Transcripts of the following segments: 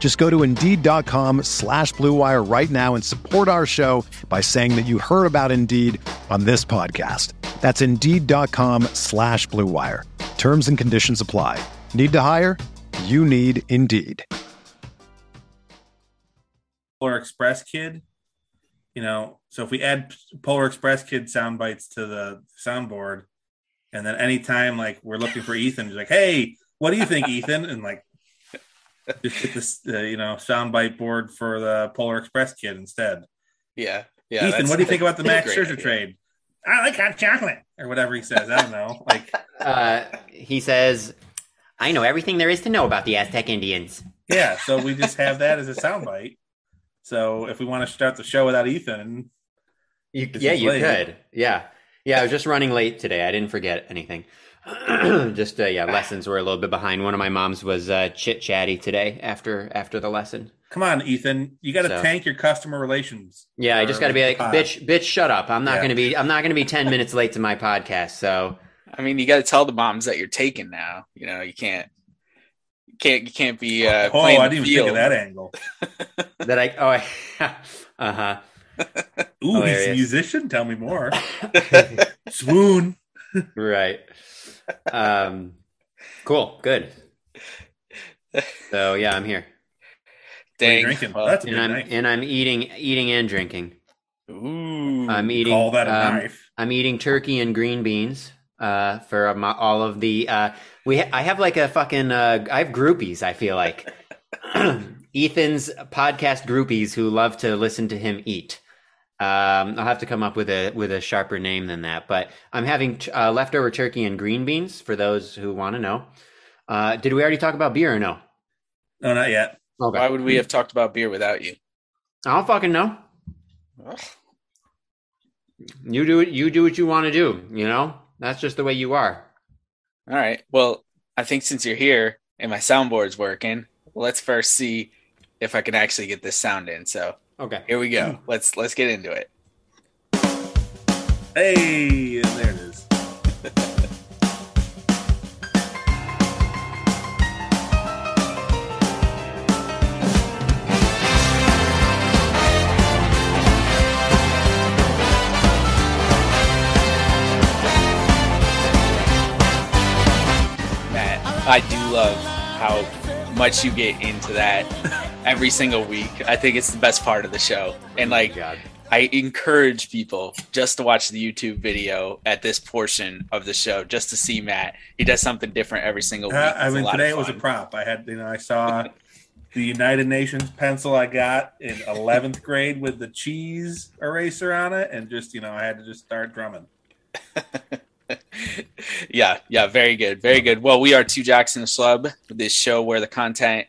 Just go to Indeed.com slash BlueWire right now and support our show by saying that you heard about Indeed on this podcast. That's Indeed.com slash BlueWire. Terms and conditions apply. Need to hire? You need Indeed. Polar Express Kid, you know, so if we add Polar Express Kid sound bites to the soundboard, and then anytime like we're looking for Ethan, he's like, "Hey, what do you think, Ethan?" And like, just get this, uh, you know, soundbite board for the Polar Express Kid instead. Yeah, yeah. Ethan, what do you think about the Max great Scherzer idea. trade? I like hot chocolate or whatever he says. I don't know. Like, Uh, he says, I know everything there is to know about the Aztec Indians. yeah. So we just have that as a soundbite. So if we want to start the show without Ethan, You, yeah, you late. could. Yeah. Yeah, I was just running late today. I didn't forget anything. just uh, yeah, lessons were a little bit behind. One of my moms was uh, chit chatty today after after the lesson. come on, Ethan, you got to So- tank your customer relations. Yeah, I just got to be like, Pod. bitch, bitch, shut up. I'm not Yeah. gonna be. I'm not gonna be ten minutes late to my podcast. So I mean, you got to tell the moms that you're taking now. You know, you can't, you can't, you can't be. Uh, oh, playing I didn't even think of that angle. that I. Oh, I, uh huh. Ooh, he's a musician. Tell me more. Swoon. right. Um. Cool. Good. So yeah, I'm here, What are you Dang. drinking? Well, That's a and big I'm knife. and I'm eating eating and drinking. ooh. I'm eating. Call that a um, knife. I'm eating turkey and green beans uh, for my, all of the. Uh, we ha- I have like a fucking. Uh, I have groupies. I feel like Ethan's podcast groupies who love to listen to him eat. Um, I'll have to come up with a with a sharper name than that. But I'm having uh, leftover turkey and green beans for those who want to know. Uh, did we already talk about beer or no? No, not yet. Okay. Why would we have talked about beer without you? I don't fucking know. You do it. You do what you want to do. You know that's just the way you are. All right. Well, I think since you're here and my soundboard's working, let's first see if I can actually get this sound in. So Okay. here we go. Let's let's get into it. Hey, there it is. Matt, I do love how much you get into that every single week. I think it's the best part of the show. And like God. I encourage people just to watch the YouTube video at this portion of the show just to see Matt. He does something different every single week. Uh, I mean, today it was a prop. I had, you know, I saw the United Nations pencil I got in 11th grade with the cheese eraser on it, and just, you know, I had to just start drumming. yeah, yeah, very good, very good. Well, we are Two Jocks in a Schlub, this show where the content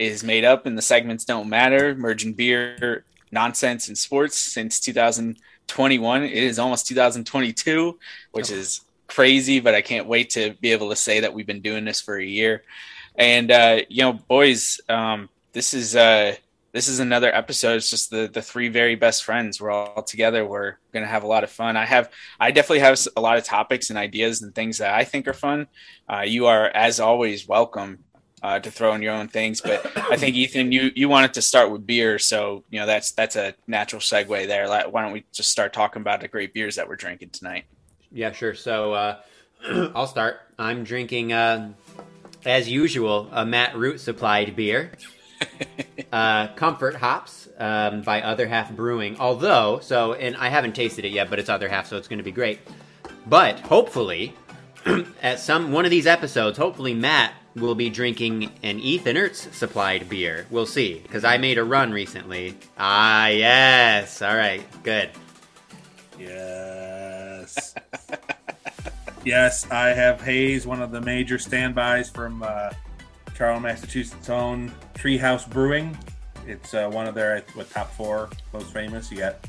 is made up and the segments don't matter, merging beer, nonsense, and sports since 2021. It is almost 2022, which is crazy, but I can't wait to be able to say that we've been doing this for a year. And uh, you know, boys, um, this is uh, this is another episode. It's just the the three very best friends. We're all together. We're gonna have a lot of fun. I have I definitely have a lot of topics and ideas and things that I think are fun. Uh, you are, as always, welcome uh, to throw in your own things. But I think Ethan, you you wanted to start with beer, so you know that's that's a natural segue there. Like, Why don't we just start talking about the great beers that we're drinking tonight? Yeah, sure. So uh, I'll start. I'm drinking, uh, as usual, a Matt Root supplied beer. uh, Comfort Hops um, by Other Half Brewing. Although, so, and I haven't tasted it yet, but it's Other Half, so it's going to be great. but hopefully, at some one of these episodes, hopefully Matt will be drinking an Ethan Urtz supplied beer. We'll see, because I made a run recently. Ah, yes. All right, good. Yes. yes, I have Haze, one of the major standbys from uh, Charlton, Massachusetts' own Treehouse Brewing. It's uh, one of their what top four most famous. You got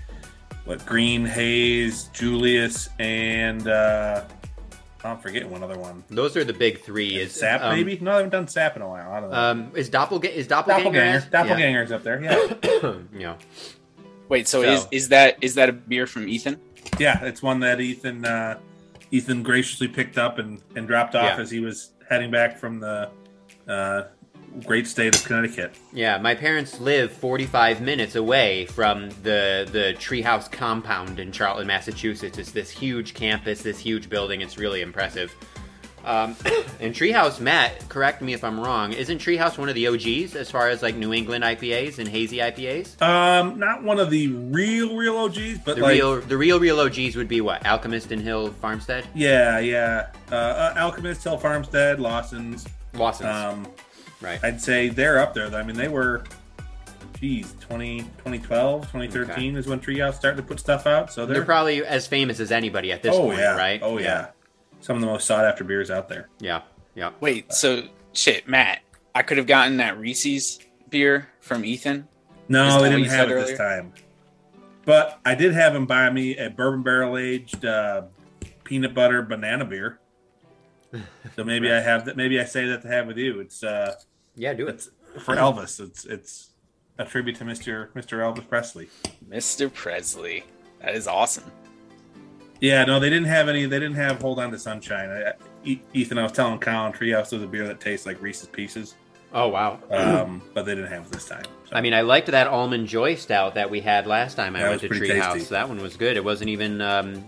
what Green, Haze, Julius, and uh, I'm forgetting one other one. Those are the big three. Is Sap um, maybe? No, I haven't done Sap in a while. I don't know. Um, is Doppelga- is Doppelganger? Doppelganger. Doppelganger's up there. Yeah, Yeah. yeah. Wait, so, So- is is that is that a beer from Ethan? yeah. It's one that Ethan uh, Ethan graciously picked up and, and dropped off Yeah. as he was heading back from the uh, great state of Connecticut. Yeah, my parents live 45 minutes away from the the Treehouse compound in Charlton, Massachusetts. It's this huge campus, this huge building. It's really impressive. Um, and Treehouse, Matt, correct me if I'm wrong. Isn't Treehouse one of the OGs as far as like New England IPAs and hazy IPAs? Um, not one of the real real OGs, but The like real, the real, real OGs would be what? Alchemist and Hill Farmstead, yeah, yeah. Uh, uh, Alchemist, Hill Farmstead, Lawson's. Lawson's, Um, right? I'd say they're up there. I mean, they were, geez, 20, 2012, 2013 is when Treehouse started to put stuff out. So they're, They're probably as famous as anybody at this oh point, yeah, right? oh yeah. some of the most sought after beers out there. yeah, yeah. Wait, so shit, Matt, I could have gotten that Reese's beer from Ethan. No, that they didn't have said it this time. But I did have him buy me a bourbon barrel aged uh, peanut butter banana beer. So maybe I have that. Maybe I say that to have with you. It's uh, Yeah, do it. it's for Elvis. It's it's a tribute to Mister Mister Elvis Presley. Mr. Presley. That is awesome. Yeah, no, they didn't have any. They didn't have Hold On to Sunshine. I, Ethan, I was telling Colin Treehouse there's a beer that tastes like Reese's Pieces, Oh wow. um, but they didn't have it this time. So. I mean, I liked that almond joy stout that we had last time I That went was to Treehouse. tasty. That one was good. It wasn't even um,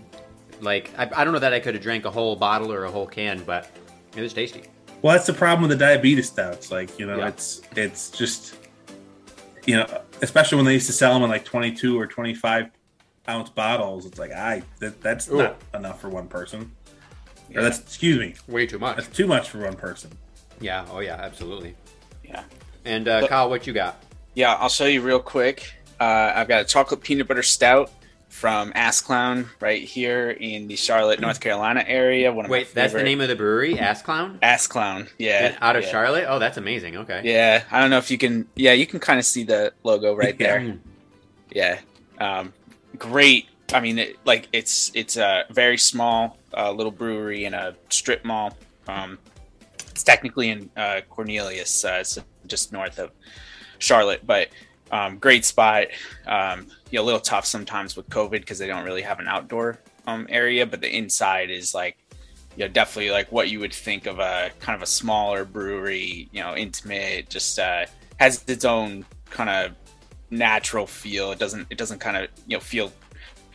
like I, I don't know that I could have drank a whole bottle or a whole can, but it was tasty. Well, that's the problem with the diabetes stouts. Like, you know, Yeah. it's it's just you know, especially when they used to sell them in like 22 or 25 ounce bottles. It's like, I that, that's Ooh. not enough for one person. Or that's excuse me, Way too much. that's too much for one person. Yeah. Oh yeah. Absolutely. Yeah. And uh, But- Kyle, what you got? Yeah, I'll show you real quick. Uh, I've got a chocolate peanut butter stout from Ass Clown right here in the Charlotte, North Carolina area. One Wait, that's the name of the brewery, Ass Clown. Ass Clown. Yeah. And out of yeah. Charlotte. Oh, that's amazing. Okay. Yeah, I don't know if you can. Yeah, you can kind of see the logo right there. Yeah, um, great. I mean, it, like it's it's a very small uh, little brewery in a strip mall. Um, it's technically in uh, Cornelius, uh, so just north of Charlotte, but um, great spot. Um, you know, a little tough sometimes with COVID because they don't really have an outdoor um, area, but the inside is like you know definitely like what you would think of a kind of a smaller brewery you know intimate just uh has its own kind of natural feel it doesn't it doesn't kind of you know feel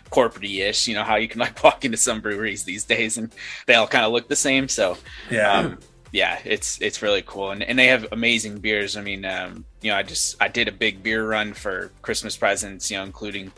corporate-ish you know how you can like walk into some breweries these days and they all kind of look the same so Yeah. um, yeah, it's it's really cool, and and they have amazing beers. I mean, um, you know, I just I did a big beer run for Christmas presents, you know, including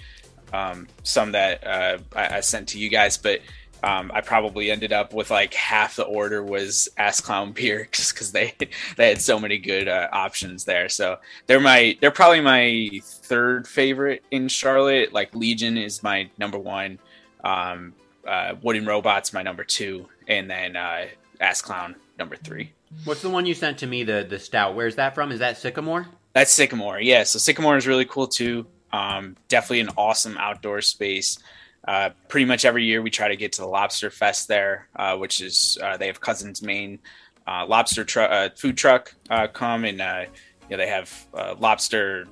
um, some that uh, I, I sent to you guys, but um, I probably ended up with like half the order was Ass Clown beer just because they they had so many good uh, options there. So they're my they're probably my third favorite in Charlotte. Like Legion is my number one. Um, uh, Wooden Robots my number two, and then uh, Ass Clown number three. What's the one you sent to me? The the stout. Where's that from? Is that Sycamore? That's Sycamore. Yeah, so Sycamore is really cool too. Um, definitely an awesome outdoor space. Uh, pretty much every year we try to get to the Lobster Fest there, uh, which is uh, they have Cousins Maine uh, lobster tru- uh, food truck uh, come and uh, you know, they have uh, lobster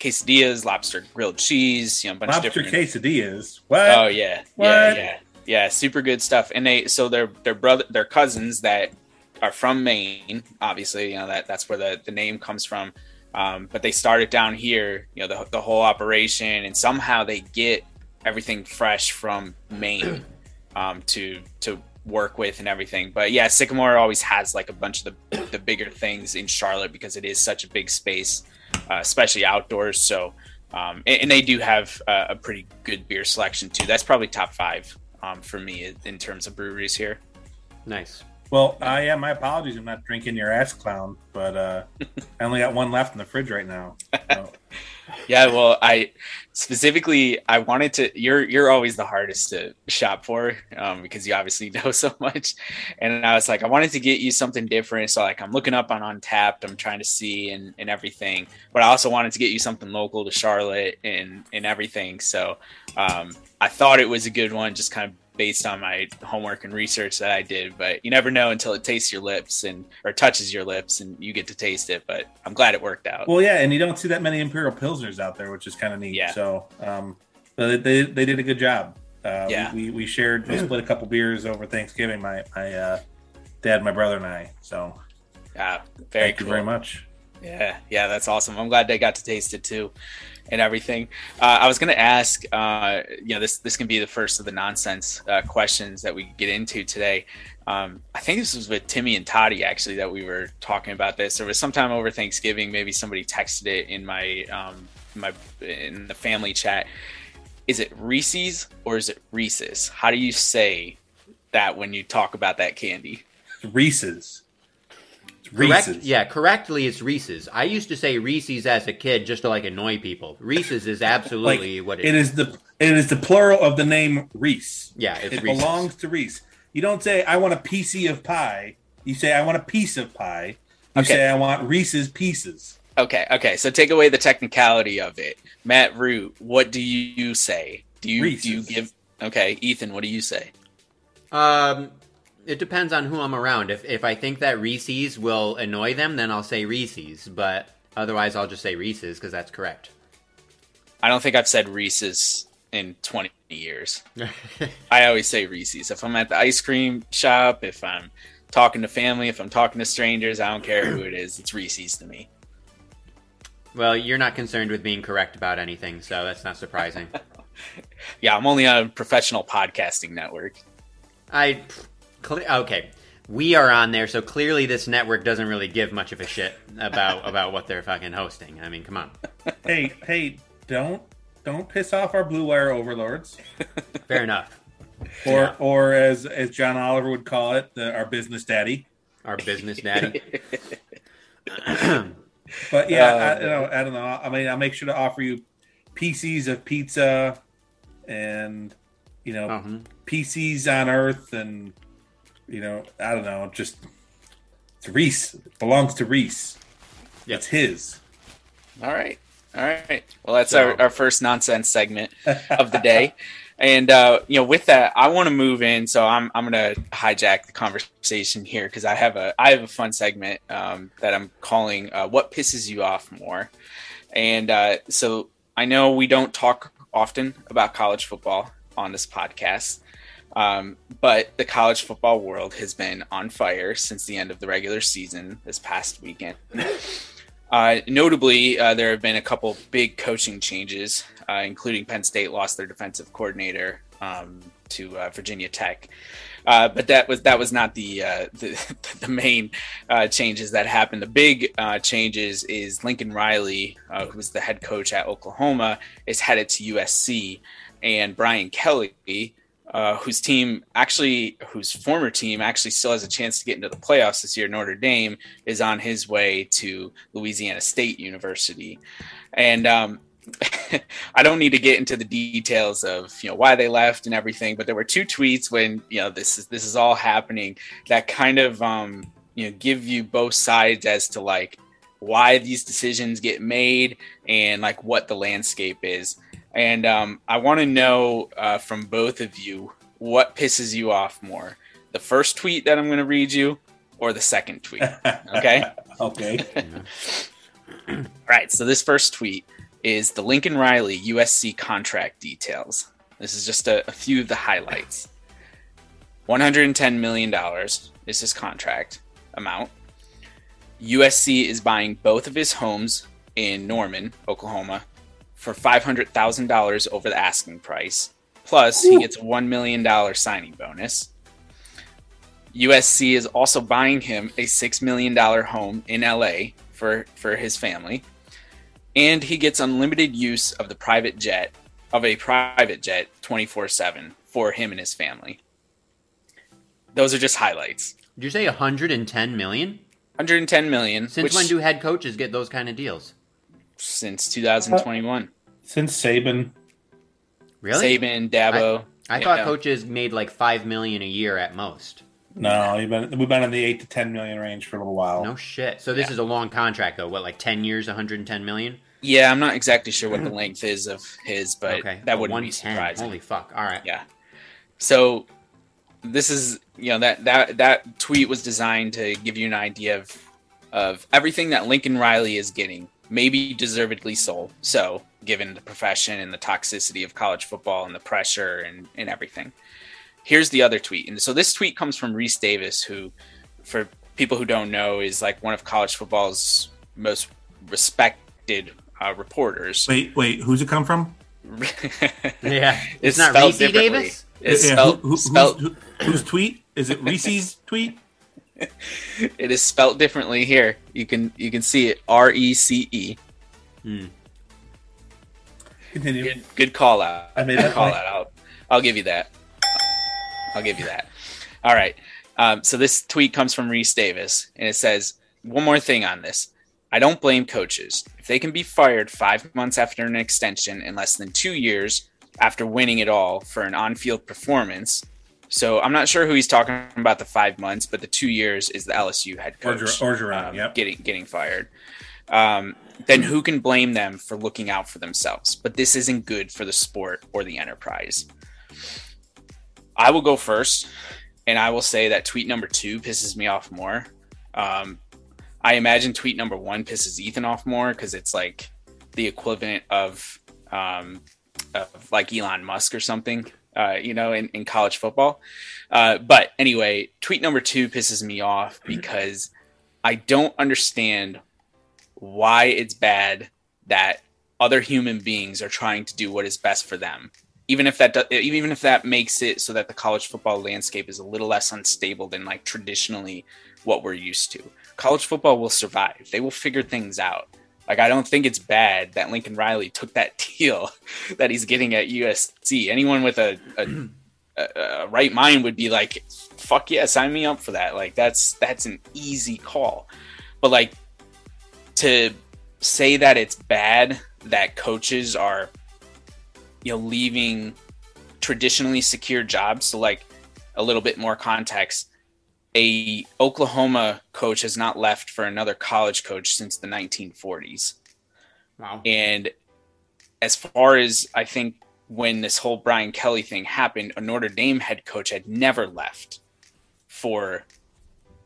quesadillas, lobster grilled cheese, you know, a bunch Lobster of different quesadillas. What? Oh yeah, What? yeah, yeah, yeah. Super good stuff. And they so they're they're brother they're cousins that are from Maine. Obviously, you know that that's where the the name comes from. Um, but they started down here, you know, the the whole operation, and somehow they get everything fresh from Maine um, to to work with and everything. But yeah, Sycamore always has like a bunch of the the bigger things in Charlotte because it is such a big space, uh, especially outdoors. So um, and, and they do have uh, a pretty good beer selection too. That's probably top five um, for me in terms of breweries here. Nice. Well, I yeah, my apologies. I'm not drinking your ass clown, but uh, I only got one left in the fridge right now. So. yeah, well, I specifically I wanted to. You're you're always the hardest to shop for um, because you obviously know so much, and I was like, I wanted to get you something different. So like, I'm looking up on Untappd. I'm trying to see and and everything, but I also wanted to get you something local to Charlotte and and everything. So um, I thought it was a good one, just kind of based on my homework and research that I did. But you never know until it tastes your lips and or touches your lips and you get to taste it. But I'm glad it worked out. Well, yeah, and you don't see that many Imperial Pilsners out there, which is kind of neat. Yeah. So, um, they, they they did a good job. Uh, Yeah. We, we, we shared we split a couple beers over Thanksgiving. My my uh, dad, my brother, and I. So Yeah, very thank cool. you very much. Yeah, yeah, that's awesome. I'm glad they got to taste it too, and everything. Uh, I was gonna ask, uh, you know, this this can be the first of the nonsense uh, questions that we get into today. Um, I think this was with Timmy and Toddy actually that we were talking about this. There was sometime over Thanksgiving, maybe somebody texted it in my um, my in the family chat. Is it Reese's or is it Reese's? How do you say that when you talk about that candy? Reese's. It's Correct. Reese's. Yeah, correctly, it's Reese's. I used to say Reese's as a kid just to like annoy people. Reese's is absolutely what It is the it is the plural of the name Reese. Yeah, it's it Reese's. belongs to Reese. You don't say I want a piece of pie. You say I want a piece of pie. You Okay. say I want Reese's pieces. Okay, okay. So take away the technicality of it. Matt Root, what do you say? Do you do you give Okay, Ethan, what do you say? Um, it depends on who I'm around. If if I think that Reese's will annoy them, then I'll say Reese's. But otherwise, I'll just say Reese's because that's correct. I don't think I've said Reese's in 20 years. I always say Reese's. If I'm at the ice cream shop, if I'm talking to family, if I'm talking to strangers, I don't care who it is. It's Reese's to me. well, you're not concerned with being correct about anything, so that's not surprising. Yeah, I'm only on a professional podcasting network. I cle okay. We are on there, so clearly this network doesn't really give much of a shit about about what they're fucking hosting. I mean, come on. hey, hey, don't don't piss off our blue wire overlords. Fair enough. Or Yeah. or as as John Oliver would call it, the, our business daddy. Our business daddy. But yeah, Uh, I, you know, I don't know. I mean, I'll make sure to offer you PCs of pizza and you know Uh-huh. PCs on Earth, and you know, I don't know, just it's Reese it belongs to Reese. Yep. It's his. All right. All right. Well, that's So- our, our first nonsense segment of the day. And uh, you know, with that, I want to move in. So I'm I'm gonna hijack the conversation here because I have a I have a fun segment um, that I'm calling uh, "What pisses you off more." And uh, so I know we don't talk often about college football on this podcast, um, but the college football world has been on fire since the end of the regular season this past weekend. Uh, notably, uh, there have been a couple big coaching changes, uh, including Penn State lost their defensive coordinator um, to uh, Virginia Tech. Uh, but that was that was not the uh, the, the main uh, changes that happened. The big uh, changes is Lincoln Riley, uh, who was the head coach at Oklahoma, is headed to USC, and Brian Kelly, uh, whose team actually, whose former team actually still has a chance to get into the playoffs this year, Notre Dame, is on his way to Louisiana State University. And um, I don't need to get into the details of you know why they left and everything, but there were two tweets when you know this is this is all happening that kind of um, you know give you both sides as to like why these decisions get made and like what the landscape is. And um, I want to know uh, from both of you what pisses you off more the first tweet that I'm going to read you or the second tweet. Okay. okay. All right. So this first tweet is the Lincoln Riley USC contract details. This is just a, a few of the highlights. $110 million is his contract amount. USC is buying both of his homes in Norman, Oklahoma, for $500,000 over the asking price. Plus, he gets a $1 million signing bonus. USC is also buying him a $6 million home in LA for, for his family. And he gets unlimited use of the private jet, of a private jet 24 7 for him and his family. Those are just highlights. Did you say 110 million? 110 million. Since which- when do head coaches get those kind of deals? Since 2021? Since Saban, Really? Saban, Dabo. I Yeah. thought coaches made like five million a year at most. no, you've been, we've been in the eight to ten million range for a little while. No shit. So this Yeah. is a long contract though. What, like 10 years, 110 million? Yeah, I'm not exactly sure what the length is of his, but okay, that wouldn't be surprising. Holy fuck! All right. Yeah. So this is you know that that that tweet was designed to give you an idea of of everything that Lincoln Riley is getting, maybe deservedly so. So given the profession and the toxicity of college football and the pressure and and everything. Here's the other tweet, and so this tweet comes from Rece Davis, who, for people who don't know, is like one of college football's most respected uh, reporters. Wait, wait, who's it come from? Yeah. It's, It's not Reese. Davis. It's Yeah, spelled, who- who- spelled who's- who- whose tweet? Is it Reese's tweet? it is spelt differently here. You can you can see it R E C E. Hmm. Continue. Good good call out. I made Good that call point. that out. I'll give you that. I'll give you that. All right. Um, so this tweet comes from Rece Davis, and it says one more thing on this. I don't blame coaches if they can be fired five months after an extension in less than two years after winning it all for an on-field performance. So I'm not sure who he's talking about the five months, but the two years is the LSU head coach. Orger- Orgeron, um, yep. getting getting fired. Um, then who can blame them for looking out for themselves? But this isn't good for the sport or the enterprise. I will go first, and I will say that tweet number two pisses me off more. Um, I imagine tweet number one pisses Ethan off more because it's like the equivalent of, um, of like Elon Musk or something, uh, you know, in, in college football. Uh, but anyway, tweet number two pisses me off because I don't understand why it's bad that other human beings are trying to do what is best for them. Even if that do, even if that makes it so that the college football landscape is a little less unstable than like traditionally what we're used to college football will survive. They will figure things out like i don't think it's bad that lincoln riley took that deal that he's getting at usc anyone with a, a, a, a right mind would be like fuck yeah sign me up for that. Like that's that's an easy call. But like to say that it's bad that coaches are you know leaving traditionally secure jobs so like a little bit more context a oklahoma coach has not left for another college coach since the 1940s Wow. and as far as i think when this whole brian kelly thing happened a notre dame head coach had never left for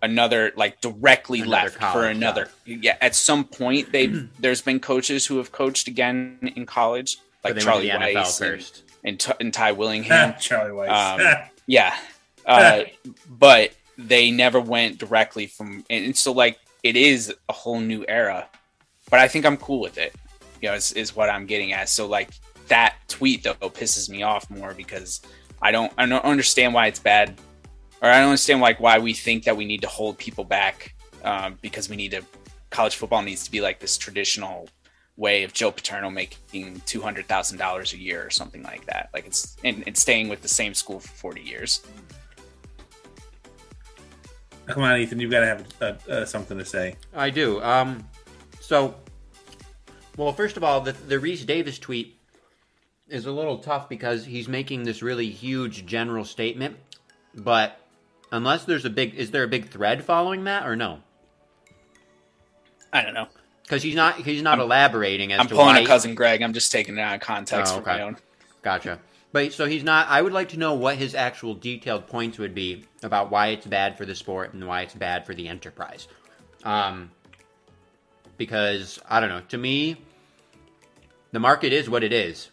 another like directly Another left for another yeah at some point they there's been coaches who have coached again in college like charlie went the weis and, first. and, T- and ty willingham Charlie Weis. Um, yeah uh, but they never went directly from and so like it is a whole new era but i think i'm cool with it you know is, is what i'm getting at so like that tweet though pisses me off more because i don't i don't understand why it's bad or i don't understand like why we think that we need to hold people back um, because we need to college football needs to be like this traditional way of Joe Paterno making two hundred thousand dollars a year or something like that. Like it's and, and staying with the same school for forty years. Come on, Ethan, you've got to have uh, uh, something to say. I do. Um, so, well, first of all, the the Rece Davis tweet is a little tough because he's making this really huge general statement, but unless there's a big, is there a big thread following that or no? I don't know. Because he's not he's not elaborating as I'm to pulling why. a cousin Greg. I'm just taking it out of context Oh, for my okay. own. Gotcha. But so he's not. I would like to know what his actual detailed points would be about why it's bad for the sport and why it's bad for the enterprise. Um, because I don't know. To me, the market is what it is.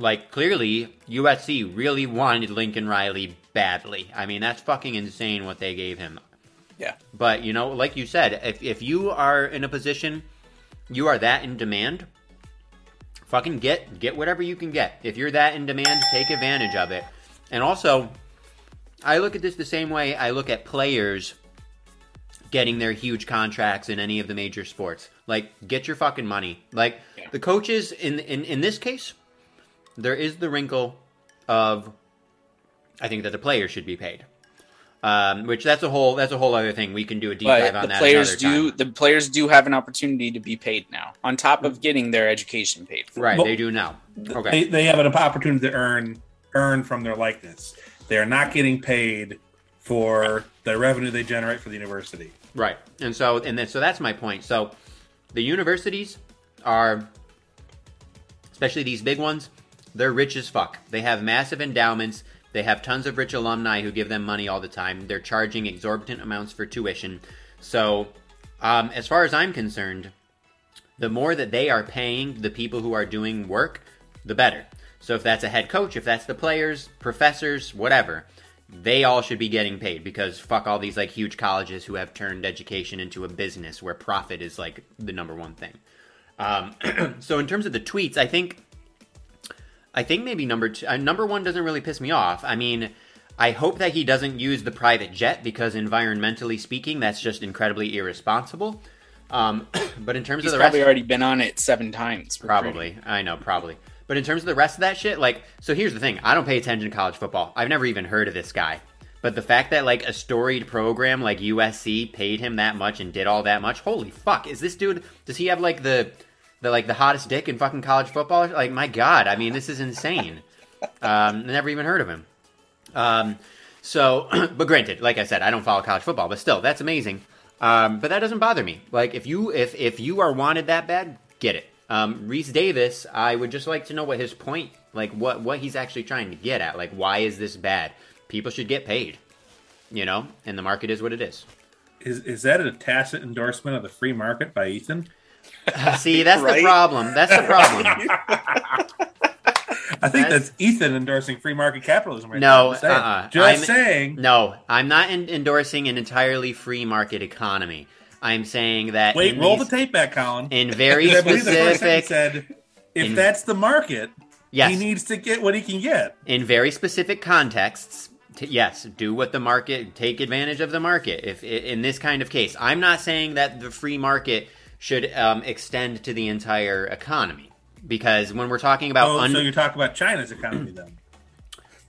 Like clearly, USC really wanted Lincoln Riley badly. I mean, that's fucking insane what they gave him. Yeah. But you know, like you said, if if you are in a position, you are that in demand. Fucking get get whatever you can get. If you're that in demand, take advantage of it. And also, I look at this the same way I look at players getting their huge contracts in any of the major sports. Like, get your fucking money. Like Yeah. the coaches in in in this case, there is the wrinkle of I think that the players should be paid. Um, which that's a whole that's a whole other thing. We can do a deep But dive on the that. players do time. the players do have an opportunity to be paid now, on top of getting their education paid for. right. Well, they do now. Okay. They, they have an opportunity to earn earn from their likeness. They are not getting paid for the revenue they generate for the university. Right. And so and then so that's my point. So the universities are especially these big ones, they're rich as fuck. They have massive endowments. They have tons of rich alumni who give them money all the time. They're charging exorbitant amounts for tuition. So, um, as far as I'm concerned, the more that they are paying the people who are doing work, the better. So if that's a head coach, if that's the players, professors, whatever, they all should be getting paid because fuck all these like huge colleges who have turned education into a business where profit is like the number one thing. Um, so in terms of the tweets, I think I think maybe number two, uh, number one doesn't really piss me off. I mean, I hope that he doesn't use the private jet because environmentally speaking, that's just incredibly irresponsible. Um, but in terms He's of the rest, probably already been on it seven times. Probably. I know, probably. But in terms of the rest of that shit, like, so here's the thing I don't pay attention to college football. I've never even heard of this guy. But the fact that, like, a storied program like USC paid him that much and did all that much, holy fuck. Is this dude, does he have, like, the, the like, the hottest dick in fucking college football? Like, my God. I mean, this is insane. Um, never even heard of him. Um, so, but granted, like I said, I don't follow college football, but still, that's amazing. Um, but that doesn't bother me. Like if you if if you are wanted that bad, get it. Um, Rece Davis, I would just like to know what his point, like what what he's actually trying to get at. Like why is this bad? People should get paid, you know, and the market is what it is. Is is that a tacit endorsement of the free market by Ethan? See, that's the problem. That's the problem. I think That's- that's, Ethan endorsing free market capitalism right No, now. Just saying. uh-uh. Just I'm- saying. No, I'm not en- endorsing an entirely free market economy. I'm saying that Wait, roll these- the tape back, Colin. in very Because I believe the first specific said, if in- that's the market, yes he needs to get what he can get. in very specific contexts t- yes do what the market take advantage of the market if in this kind of case i'm not saying that the free market should um, extend to the entire economy. Because when we're talking about Oh, un- so you're talking about China's economy then?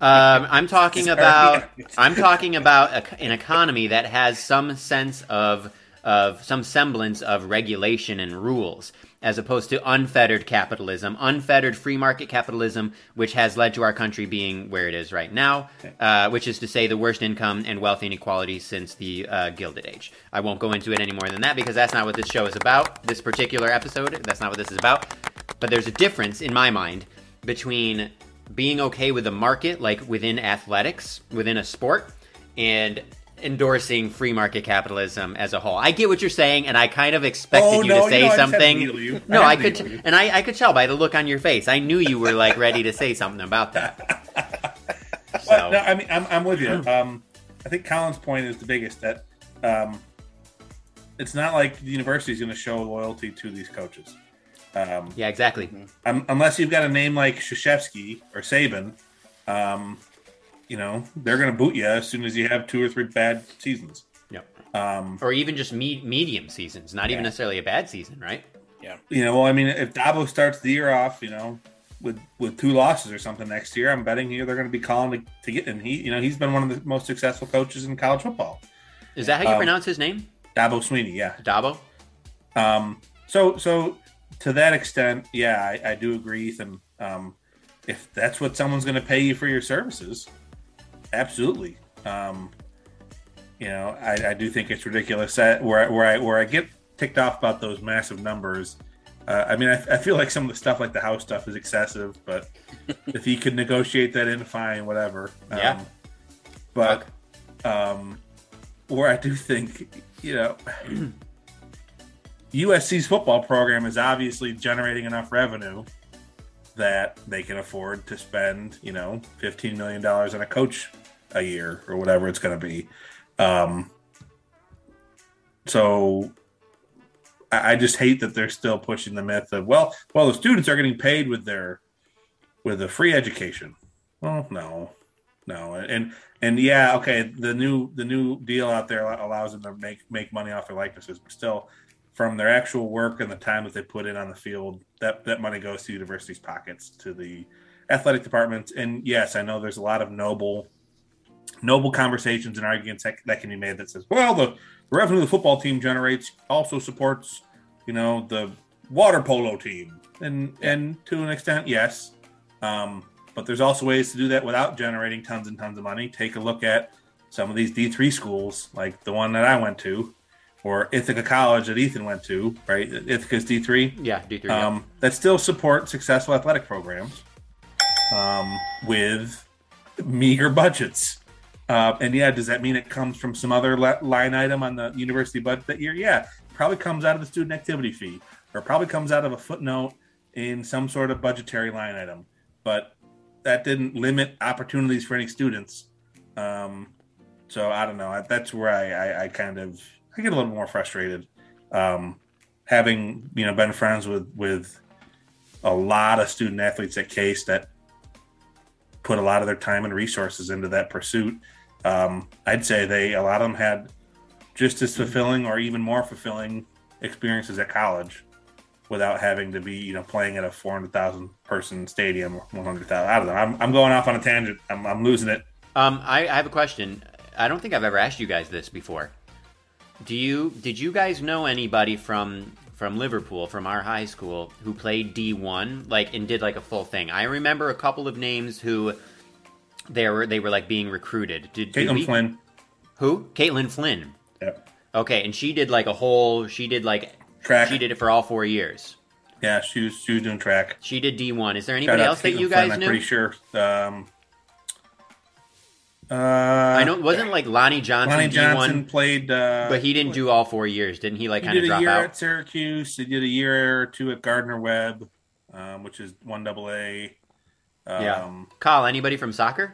um, i'm talking about i'm talking about a, an economy that has some sense of of some semblance of regulation and rules as opposed to unfettered capitalism, unfettered free market capitalism, which has led to our country being where it is right now, uh, which is to say the worst income and wealth inequality since the uh, Gilded Age. I won't go into it any more than that because that's not what this show is about. This particular episode, that's not what this is about. But there's a difference in my mind between being okay with the market, like within athletics, within a sport, and endorsing free market capitalism as a whole. I get what you're saying, and I kind of expected Oh, you no, to you say know, I had to something. you. No, I I could, you. and I, I could tell by the look on your face. I knew you were like ready to say something about that. So no, I mean, I'm, I'm with you. Um, I think Colin's point is the biggest that um, it's not like the university is going to show loyalty to these coaches. Um, yeah, exactly. um, unless you've got a name like Krzyzewski or Saban, um, you know, they're going to boot you as soon as you have two or three bad seasons. Yep. Um, Or even just me- medium seasons, not even necessarily a bad season, right? Yeah. You know, well, I mean, if Dabo starts the year off, you know, with with two losses or something next year, I'm betting you they're going to be calling to, to get. And he, you know, he's been one of the most successful coaches in college football. Is that how you Um, pronounce his name? Dabo Swinney, yeah. Dabo? Um, so so to that extent, yeah, I, I do agree, Ethan. Um, if that's what someone's going to pay you for your services, absolutely. Um, you know, I, I do think it's ridiculous that where I- where I where I get ticked off about those massive numbers. Uh, I mean, I, I feel like some of the stuff, like the house stuff, is excessive. But if he could negotiate that in, fine, whatever. Yeah. Um, but um, where I do think, you know, USC's football program is obviously generating enough revenue that they can afford to spend, you know, fifteen million dollars on a coach a year or whatever it's going to be. Um, so I, I just hate that they're still pushing the myth of well, well, the students are getting paid with their with a free education. Well, no, no, and and yeah, okay, the new the new deal out there allows them to make make money off their likenesses, but still, from their actual work and the time that they put in on the field, that that money goes to universities' pockets, to the athletic departments. And yes, I know there's a lot of noble noble conversations and arguments that, that can be made that says, well, the revenue the football team generates also supports, you know, the water polo team, and and to an extent, yes. Um, but there's also ways to do that without generating tons and tons of money. Take a look at some of these D3 schools, like the one that I went to, or Ithaca College that Ethan went to, right? Ithaca's D3. Yeah, D3. Um, yeah. that still support successful athletic programs um, with meager budgets. Uh, and yeah, does that mean it comes from some other le- line item on the university budget that year? Yeah, probably comes out of the student activity fee, or probably comes out of a footnote in some sort of budgetary line item. But that didn't limit opportunities for any students. Um, so I don't know. That's where I, I, I kind of I get a little more frustrated. Um, having you know been friends with with a lot of student athletes at Case that put a lot of their time and resources into that pursuit. Um, I'd say they a lot of them had just as fulfilling or even more fulfilling experiences at college without having to be you know playing at a 400,000 person stadium or 100,000 I don't know I'm, I'm going off on a tangent I'm, I'm losing it Um, I, I have a question. I don't think I've ever asked you guys this before. Do you did you guys know anybody from from Liverpool from our high school who played D one like and did like a full thing? I remember a couple of names who they were they were like being recruited. Did, did Caitlin we- Flynn Who? Caitlin Flynn. Yep. Okay, and she did like a whole. She did like Track. She did it for all four years. yeah she was, she was doing track She did D one. Is there anybody else that you guys Flynn, knew? I'm pretty sure um, uh, I know it wasn't like Lonnie Johnson Lonnie Johnson one, played uh, but he didn't do all four years, didn't he? Like kind of did a drop year out. at Syracuse. He did a year or two at Gardner Webb, um, which is one double A. Um, Yeah. Kyle, anybody from soccer?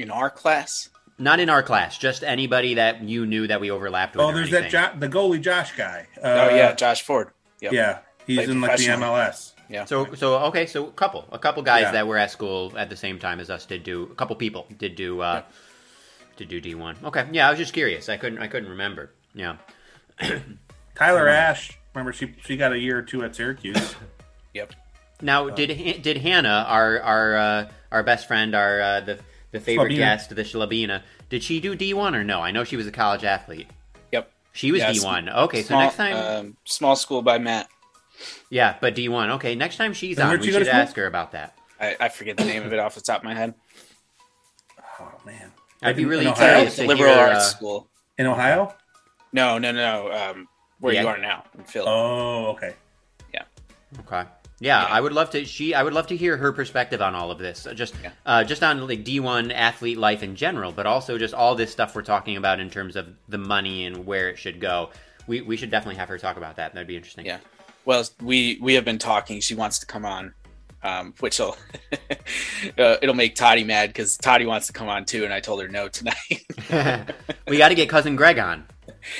In our class, Not in our class, just anybody that you knew that we overlapped with. Oh, there's anything. that jo- the goalie Josh guy. Uh, oh yeah, Josh Ford. Yep. yeah, he's Played in like the. MLS. Yeah. So, so okay, so a couple, a couple guys Yeah. that were at school at the same time as us did do. A couple people did do, uh, did do D one. Okay, yeah, I was just curious. I couldn't, I couldn't remember. Yeah. Tyler Ash. Remember, she she got a year or two at Syracuse. Yep. Now, did did Hannah, our our uh, our best friend, our uh, the the favorite Schlabina. guest, the Shlabina, did she do D one or no? I know she was a college athlete. Yep. She was Yes. D one. Okay, so next time, um, small school by Matt. yeah, but D one. Okay, next time she's And on, we she go to should ask her about that. I, I forget the name of it off the top of my head. oh man, I'd be In- really in curious Liberal hear. arts uh, school. in Ohio. No, no, no. Um, where Yeah. you are now in Philly. Oh, okay. Yeah. Okay. Yeah, Yeah. I would love to. She, I would love to hear her perspective on all of this. Just, Yeah. uh, just on like D one athlete life in general, but also just all this stuff we're talking about in terms of the money and where it should go. We, we should definitely have her talk about that. That'd be interesting. Yeah. Well, we we have been talking. She wants to come on, um, which will uh, it'll make Toddy mad because Toddy wants to come on too, and I told her no tonight. we got to get cousin Greg on.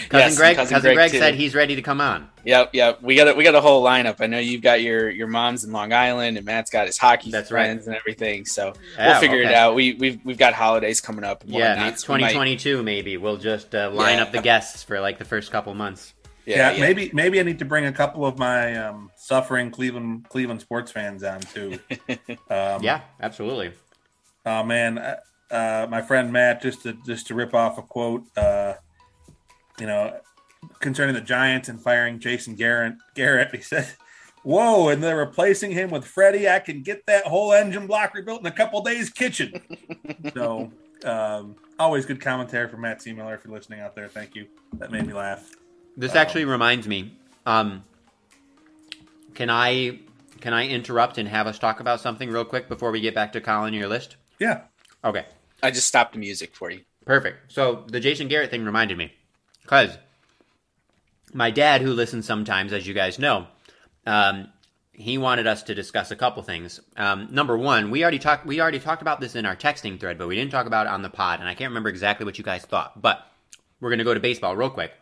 Cousin Yes, Greg, Cousin cousin, Greg, Greg, said he's ready to come on. yep, yep. We got a, we got a whole lineup. I know you've got your your mom's in Long Island, and Matt's got his hockey That's right. friends and everything. So Yeah, we'll figure it out. We we've we've got holidays coming up. And Yeah, whatnot, so we might- 2022 maybe. We'll just uh, line Yeah. up the guests for like the first couple months. Yeah, maybe maybe I need to bring a couple of my um, suffering Cleveland Cleveland sports fans on too. Um, Yeah, absolutely. Oh man, uh, uh, my friend Matt, just to just to rip off a quote, uh, you know, concerning the Giants and firing Jason Garrett. Garrett, he said, "Whoa!" And they're replacing him with Freddie. I can get that whole engine block rebuilt in a couple days. Kitchen. so, um, always good commentary from Matt C. Miller. If you're listening out there, thank you. That made me laugh. This actually reminds me. Um, can I can I interrupt and have us talk about something real quick before we get back to Colin your list? Yeah. Okay, I just stopped the music for you. perfect. So the Jason Garrett thing reminded me because my dad, who listens sometimes, as you guys know, um, he wanted us to discuss a couple things. Um, number one, we already talked we already talked about this in our texting thread, but we didn't talk about it on the pod, and I can't remember exactly what you guys thought. But we're gonna go to baseball real quick.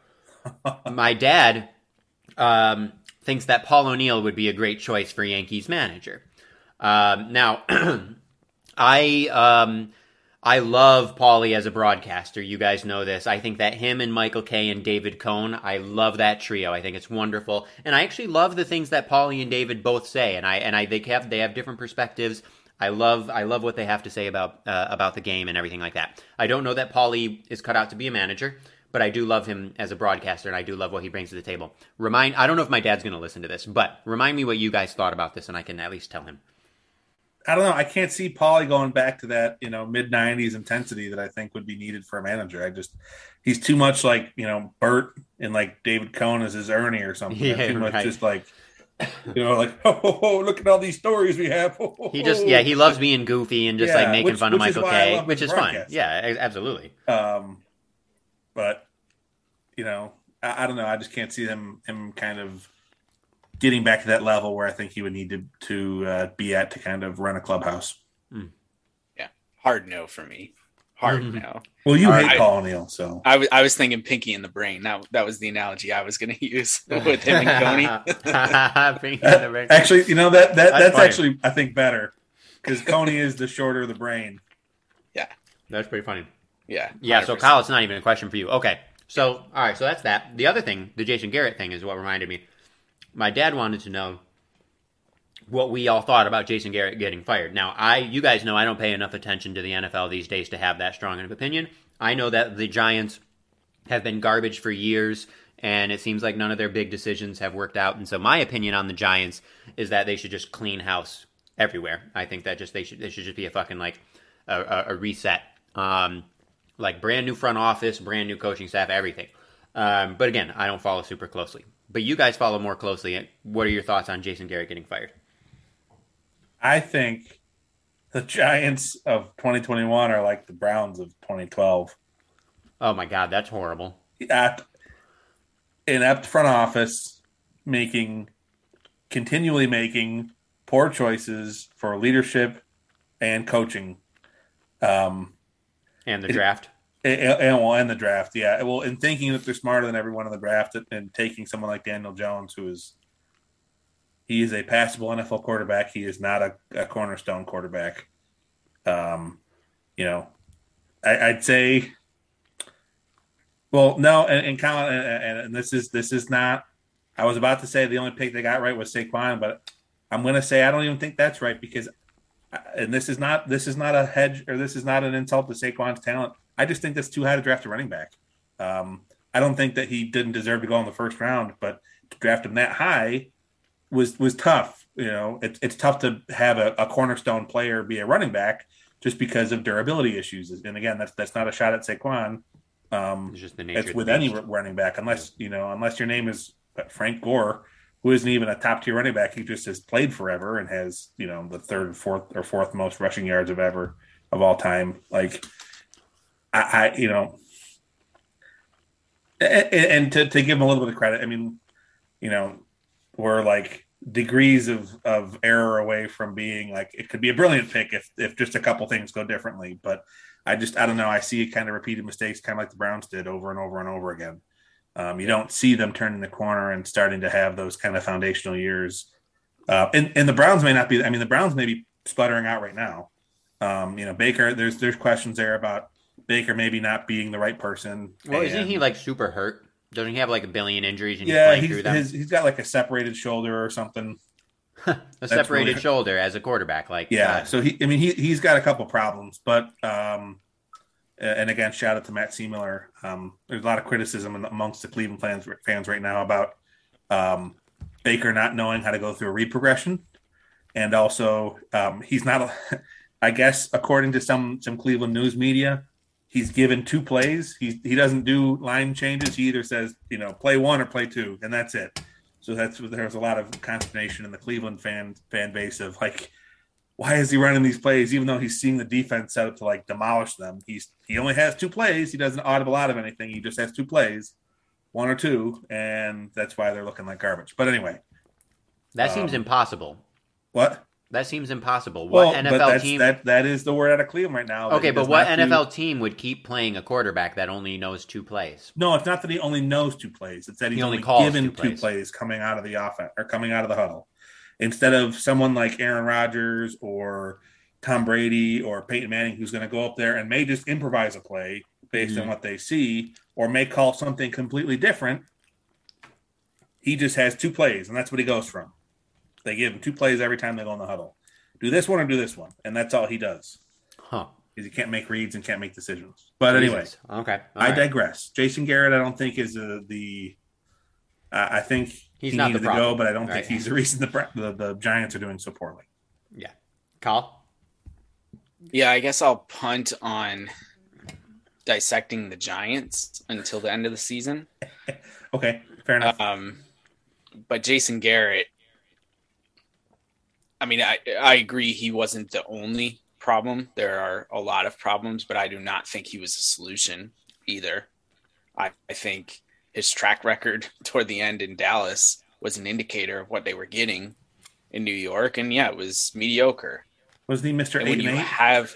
my dad um, thinks that Paul O'Neill would be a great choice for Yankees manager. Um, now, I um, I love Paulie as a broadcaster. You guys know this. I think that him and Michael Kay and David Cone, I love that trio. I think it's wonderful, and I actually love the things that Paulie and David both say. And I and I they have they have different perspectives. I love I love what they have to say about uh, about the game and everything like that. I don't know that Paulie is cut out to be a manager, but I do love him as a broadcaster and I do love what he brings to the table. Remind I don't know if my dad's going to listen to this, but remind me what you guys thought about this and I can at least tell him. I don't know. I can't see Paulie going back to that, you know, mid '90s intensity that I think would be needed for a manager. I just he's too much like you know Bert and like David Cone as his Ernie or something. Yeah, too much just like you know, like oh, oh, oh, look at all these stories we have. Oh, He just yeah, he loves being goofy and just like making which- fun of which is Michael Kay, which is fine. Yeah, absolutely. Um, but you know, I, I don't know. I just can't see him him kind of getting back to that level where I think he would need to to uh, be at to kind of run a clubhouse. Yeah. Hard no for me. Hard Mhm. no. Well, you All hate right. Paul O'Neill, so I was I was thinking Pinky in the Brain. That that was the analogy I was going to use with him and Coney. Bring in the ring. actually, you know that that That's that's, actually I think better because Coney is the shorter of the brain. Yeah, that's pretty funny. Yeah, Yeah, so 100%. Kyle, it's not even a question for you. Okay. So, all right, so that's that. The other thing, the Jason Garrett thing, is what reminded me. My dad wanted to know what we all thought about Jason Garrett getting fired. Now, I, you guys know, I don't pay enough attention to the NFL these days to have that strong of opinion. I know that the Giants have been garbage for years, and it seems like none of their big decisions have worked out. And so, my opinion on the Giants is that they should just clean house everywhere. I think that just they should they should just be a fucking like a, a, a reset. Um, like brand new front office, brand new coaching staff, everything. Um, but again, I don't follow super closely. But you guys follow more closely. What are your thoughts on Jason Garrett getting fired? I think the Giants of 2021 are like the Browns of 2012. Oh my god, that's horrible. At inept front office, making continually making poor choices for leadership and coaching. Um, And the draft. And, and well, and the draft, yeah. Well, in thinking that they're smarter than everyone in the draft, and taking someone like Daniel Jones, who is he is a passable NFL quarterback. He is not a, a cornerstone quarterback. Um, you know, I, I'd say. Well, no, and, and Colin, and, and, and this is this is not. I was about to say the only pick they got right was Saquon, but I'm going to say I don't even think that's right because, and this is not this is not a hedge or this is not an insult to Saquon's talent. I just think that's too high to draft a running back. Um, I don't think that he didn't deserve to go in the first round, but to draft him that high was was tough. You know, it's it's tough to have a, a cornerstone player be a running back just because of durability issues. And again, that's that's not a shot at Saquon. Um, It's just the nature. it's with any running back, unless you know, unless your name is Frank Gore, who isn't even a top tier running back. He just has played forever and has you know the third, fourth, or fourth most rushing yards of ever of all time. Like I, I you know, and, and to to give him a little bit of credit, I mean, you know, we're like degrees of of error away from being like it could be a brilliant pick if if just a couple things go differently, but. I just I don't know. I see kind of repeated mistakes, kind of like the Browns did over and over and over again. Um, you don't see them turning the corner and starting to have those kind of foundational years. Uh, and and the Browns may not be. I mean, the Browns may be sputtering out right now. Um, you know, Baker. There's there's questions there about Baker maybe not being the right person. Well, isn't he like super hurt? Doesn't he have like a billion injuries and he's Yeah, playing he's through them? his, he's got like a separated shoulder or something. a separated really- shoulder as a quarterback. Like Yeah, uh, so he, I mean, he he's got a couple problems, but um, and again, shout out to Matt Seemiller. Um, there's a lot of criticism amongst the Cleveland fans fans right now about um, Baker not knowing how to go through a read progression, and also um, he's not. I guess according to some some Cleveland news media, he's given two plays. He he doesn't do line changes. He either says you know play one or play two, and that's it. So that's there's a lot of consternation in the Cleveland fan fan base of like why is he running these plays even though he's seeing the defense set up to like demolish them he's he only has two plays he doesn't audible out of anything he just has two plays one or two and that's why they're looking like garbage but anyway that seems um, impossible. what That seems impossible. What but NFL team? that that is the word out of cleveland right now okay, but what not do- NFL team would keep playing a quarterback that only knows two plays? no it's not that he only knows two plays it's that he's He only only, given two two plays. plays. coming out of the offense or coming out of the huddle instead of someone like aaron rodgers or tom brady or peyton manning who's going to go up there and may just improvise a play based on Mhm. what they see or may call something completely different he just has two plays and that's what he goes from they give him two plays every time they go in the huddle do this one or do this one, and that's all he does. Huh. Because he can't make reads and can't make decisions. But anyway, Jesus. Okay. All I right. digress. Jason Garrett, I don't think is uh, the. Uh, I think He's he not needed the to go, but I don't right? think he's the reason the, the the Giants are doing so poorly. Yeah. Kyle. Yeah, I guess I'll punt on dissecting the Giants until the end of the season. Okay, fair enough. Um, but Jason Garrett, I mean, I I agree he wasn't the only problem. There are a lot of problems, but I do not think he was a solution either. I, I think his track record toward the end in Dallas was an indicator of what they were getting in New York, and yeah, it was mediocre. Wasn't he Mister Eight and Eight? have,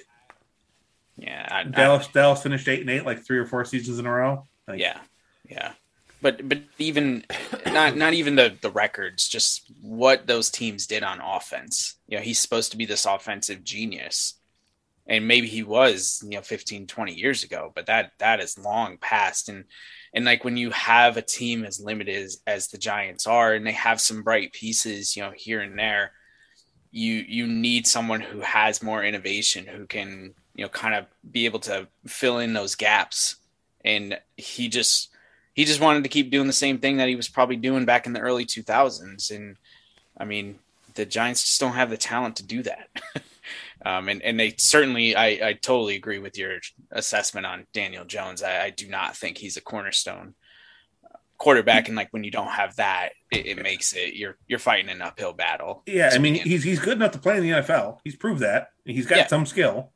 yeah, I, I- Dallas Dallas finished eight and eight like three or four seasons in a row. Like, yeah, yeah. But but even not not even the the records, just what those teams did on offense. You know, he's supposed to be this offensive genius. And maybe he was, you know, 15, 20 years ago, but that that is long past. And and like when you have a team as limited as, as the Giants are, and they have some bright pieces, you know, here and there, you you need someone who has more innovation, who can, you know, kind of be able to fill in those gaps. And he just he just wanted to keep doing the same thing that he was probably doing back in the early 2000s and i mean the giants just don't have the talent to do that um, and, and they certainly I, I totally agree with your assessment on daniel jones I, I do not think he's a cornerstone quarterback and like when you don't have that it, it makes it you're you're fighting an uphill battle Yeah, I mean he's he's good enough to play in the NFL. He's proved that. He's got Yeah. some skill,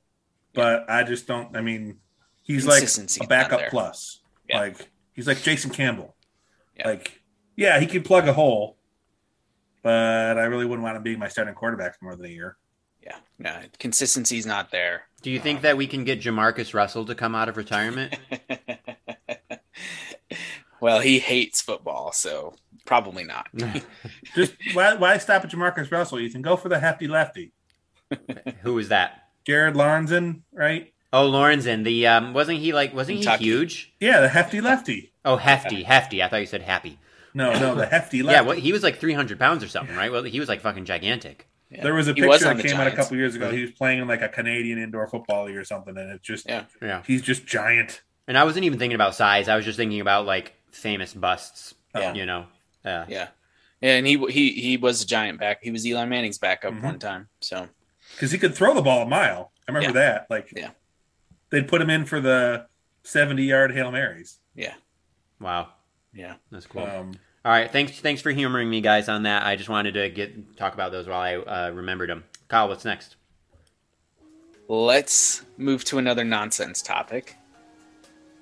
but I just don't. I mean, he's like a backup plus. Yeah. Like he's like Jason Campbell. Yeah. Like yeah, he can plug a hole, but I really wouldn't want him being my starting quarterback for more than a year. yeah no consistency's not there Do you think that we can get Jamarcus Russell to come out of retirement? well he hates football so probably not Just why why stop at Jamarcus Russell? You can go for the hefty lefty. Who is that? Jared Lorenzen, right? Oh, Lorenzen. The um, wasn't he like wasn't Kentucky. he huge? Yeah, the hefty lefty. Oh, hefty, hefty. I thought you said happy. No, no, the hefty lefty. Yeah, what he was like three hundred pounds or something, right? Well, he was like fucking gigantic. Yeah. There was a He picture on that the came out a couple years ago. He was playing in like a Canadian indoor football league or something, and it's just Yeah. Yeah. he's just giant. And I wasn't even thinking about size. I was just thinking about like famous busts. Yeah. You know. Yeah, Yeah. And he he he was a giant back. He was Eli Manning's backup Mhm. one time. So because he could throw the ball a mile. I remember that. Like, Yeah. They'd put him in for the seventy-yard hail marys. yeah, Wow, yeah. that's cool. Um, All right, thanks thanks for humoring me, guys, on that. I just wanted to get talk about those while I uh, remembered them. Kyle, what's next? Let's move to another nonsense topic.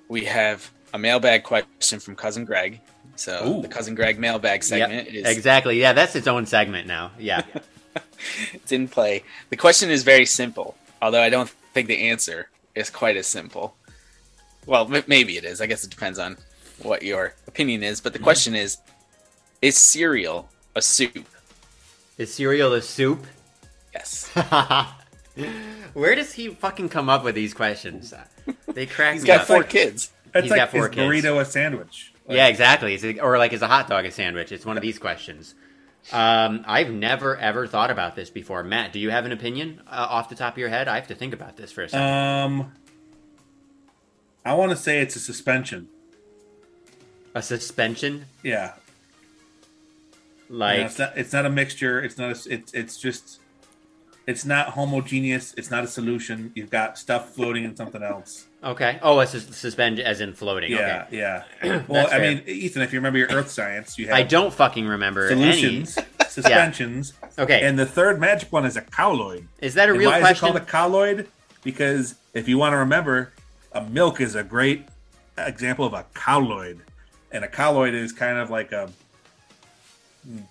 We have a mailbag question from cousin Greg. So Ooh. the cousin Greg mailbag segment Yep, is exactly. Yeah, that's its own segment now. Yeah. it's in play. The question is very simple, although I don't think the answer is quite as simple. Well, m- maybe it is. I guess it depends on what your opinion is. But the mm-hmm. question is: Is cereal a soup? Is cereal a soup? Yes. Where does he fucking come up with these questions? They crack He's me got up. four kids. that's He's like got four is kids. burrito a sandwich? Like, Yeah, exactly. Is it, or like, is a hot dog a sandwich? It's one of these questions. Um, I've never ever thought about this before. Matt, do you have an opinion uh, off the top of your head? I have to think about this for a second. Um, I want to say it's a suspension. a suspension, Yeah, like it's not. It's not a mixture. It's not. A, it's. It's just. It's not homogeneous. It's not a solution. You've got stuff floating in something else. Okay. Oh, a sus- suspend as in floating. Yeah, Okay. yeah. Well, I mean, Ethan, if you remember your Earth science, you have I don't fucking remember solutions, suspensions, any. Okay, and the third magic one is a colloid. is that a And real why question? is it called a colloid? Because if you want to remember, a milk is a great example of a colloid, and a colloid is kind of like a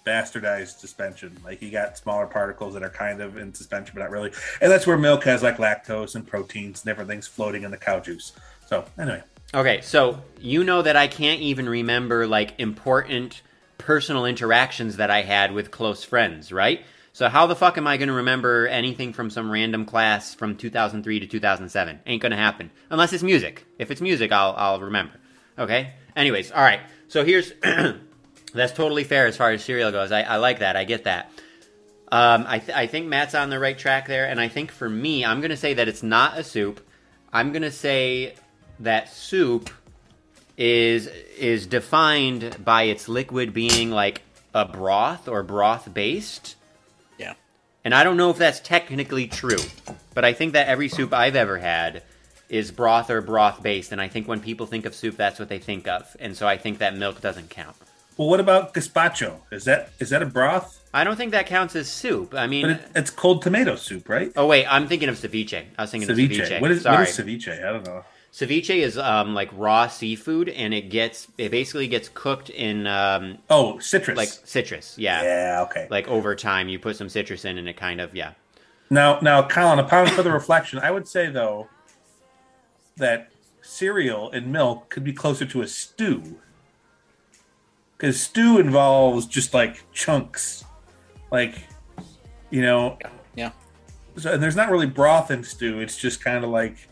bastardized suspension. Like you got smaller particles that are kind of in suspension, but not really. And that's where milk has like lactose and proteins and everything's floating in the cow juice. So anyway, Okay, so you know that I can't even remember like important personal interactions that I had with close friends, right? So how the fuck am I going to remember anything from some random class from 2003 to 2007? Ain't going to happen unless it's music. If it's music, I'll I'll remember. Okay. Anyways, all right. So here's that's totally fair as far as cereal goes. I, I like that. I get that. Um, I, th- I think Matt's on the right track there, and I think for me, I'm going to say that it's not a soup. I'm going to say that soup is is defined by its liquid being like a broth or broth based. Yeah. And I don't know if that's technically true, but I think that every soup I've ever had is broth or broth based, and I think when people think of soup, that's what they think of, and so I think that milk doesn't count. Well, what about gazpacho? Is that is that a broth? I don't think that counts as soup. I mean, But it, it's cold tomato soup, right? oh wait, I'm thinking of ceviche. I was thinking of Ceviche. ceviche. What is Sorry. what is ceviche? I don't know. Ceviche is um, like raw seafood, and it gets it basically gets cooked in um, Oh, citrus. like citrus. Yeah. yeah, okay. like over time, you put some citrus in, and it kind of yeah. Now, now, Colin, upon further reflection, I would say though that cereal and milk could be closer to a stew, because stew involves just like chunks, like you know. Yeah. So, and there's not really broth in stew. It's just kind of like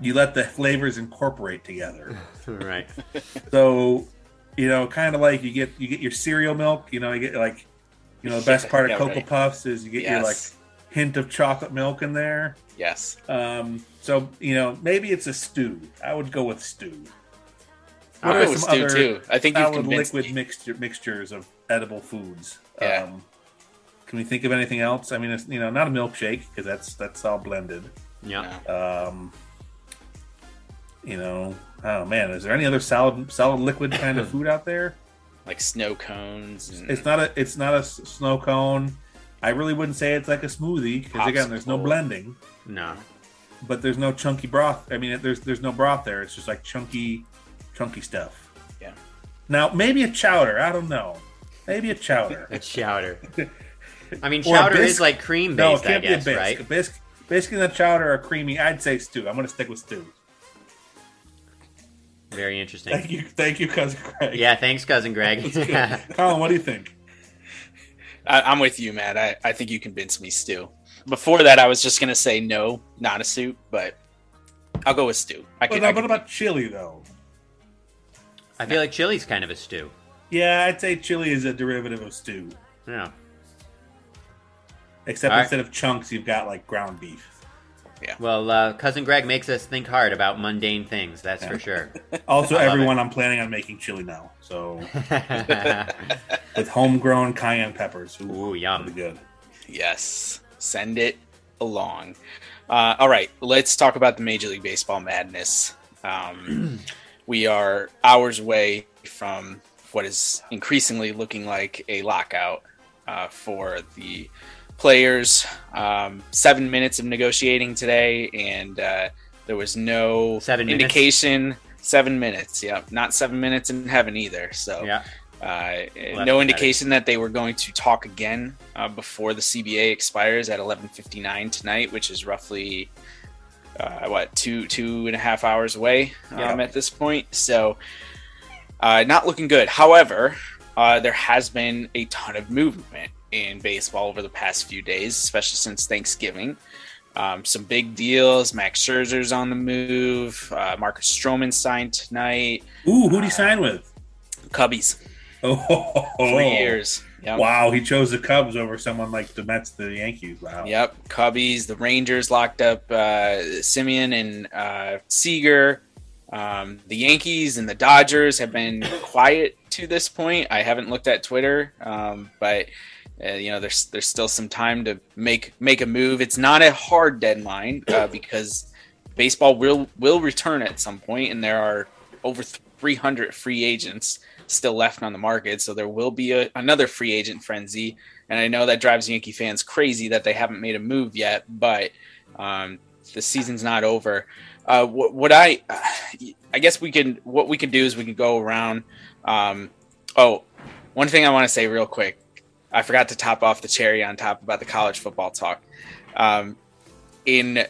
you let the flavors incorporate together. right. So, you know, kind of like you get you get your cereal milk. You know, you get like, you know, the best part of Yeah, Cocoa right. Puffs is you get your like hint of chocolate milk in there. Yes. Um, so you know, maybe it's a stew. I would go with stew. I'll What go are with some other too. I think you've Solid convinced liquid me. mixture mixtures of edible foods. Yeah. Um, can we think of anything else? I mean, it's, you know, not a milkshake because that's that's all blended. Yeah. Um, you know, oh man, is there any other solid solid liquid kind of food out there? Like snow cones. And, It's not a it's not a s- snow cone. I really wouldn't say it's like a smoothie because again, there's no blending, No. but there's no chunky broth. I mean, there's there's no broth there. It's just like chunky, chunky stuff. Yeah. Now maybe a chowder. I don't know. Maybe a chowder. It's chowder. I mean, chowder is like cream no, it based, I can't guess, be a bisque. right? A bisque, bisque and a chowder are creamy. I'd say stew. I'm going to stick with stew. Very interesting. Thank you, thank you, cousin Craig. Yeah, thanks, cousin Greg. Colin, what do you think? I, I'm with you, Matt. I, I think you convinced me, stew. Before that, I was just gonna say no, not a soup, but I'll go with stew. I But can. now, I what about chili though? I feel like chili's kind of a stew. Yeah, I'd say chili is a derivative of stew. Yeah. Except All right. instead of chunks, you've got like ground beef. Yeah. Well, uh, cousin Greg makes us think hard about mundane things. That's for sure. Also, I love everyone, I'm planning on making chili now. So with homegrown cayenne peppers. Ooh, Ooh, yum. be good. Yes, send it along. Uh, all right, let's talk about the Major League Baseball madness. Um, we are hours away from what is increasingly looking like a lockout uh, for the players. Um, seven minutes of negotiating today, and uh, there was no Seven minutes? indication. Seven minutes, yeah, not seven minutes in heaven either. So, yeah. uh, that's no indication that they were going to talk again uh, before the CBA expires at 11:59 tonight, which is roughly uh, what two two and a half hours away um, Yeah. at this point. So, uh, not looking good. However, uh, there has been a ton of movement in baseball over the past few days, especially since Thanksgiving. Um, some big deals. Max Scherzer's on the move. Uh, Marcus Stroman signed tonight. Ooh, who'd he sign with? Cubbies, Oh, three years. Yep. Wow, he chose the Cubs over someone like the Mets, the Yankees. Wow. Yep, Cubbies. The Rangers locked up uh, Semien and uh, Seager. Um, the Yankees and the Dodgers have been quiet to this point. I haven't looked at Twitter, um, but uh, you know, there's there's still some time to make make a move. It's not a hard deadline uh, because baseball will will return at some point, and there are over 300 free agents still left on the market. So there will be a, another free agent frenzy. And I know that drives Yankee fans crazy that they haven't made a move yet, but um, the season's not over. Uh, what, what I, I guess we can, what we can do is we can go around. Um, oh, one thing I want to say real quick. I forgot to top off the cherry on top about the college football talk. Um, in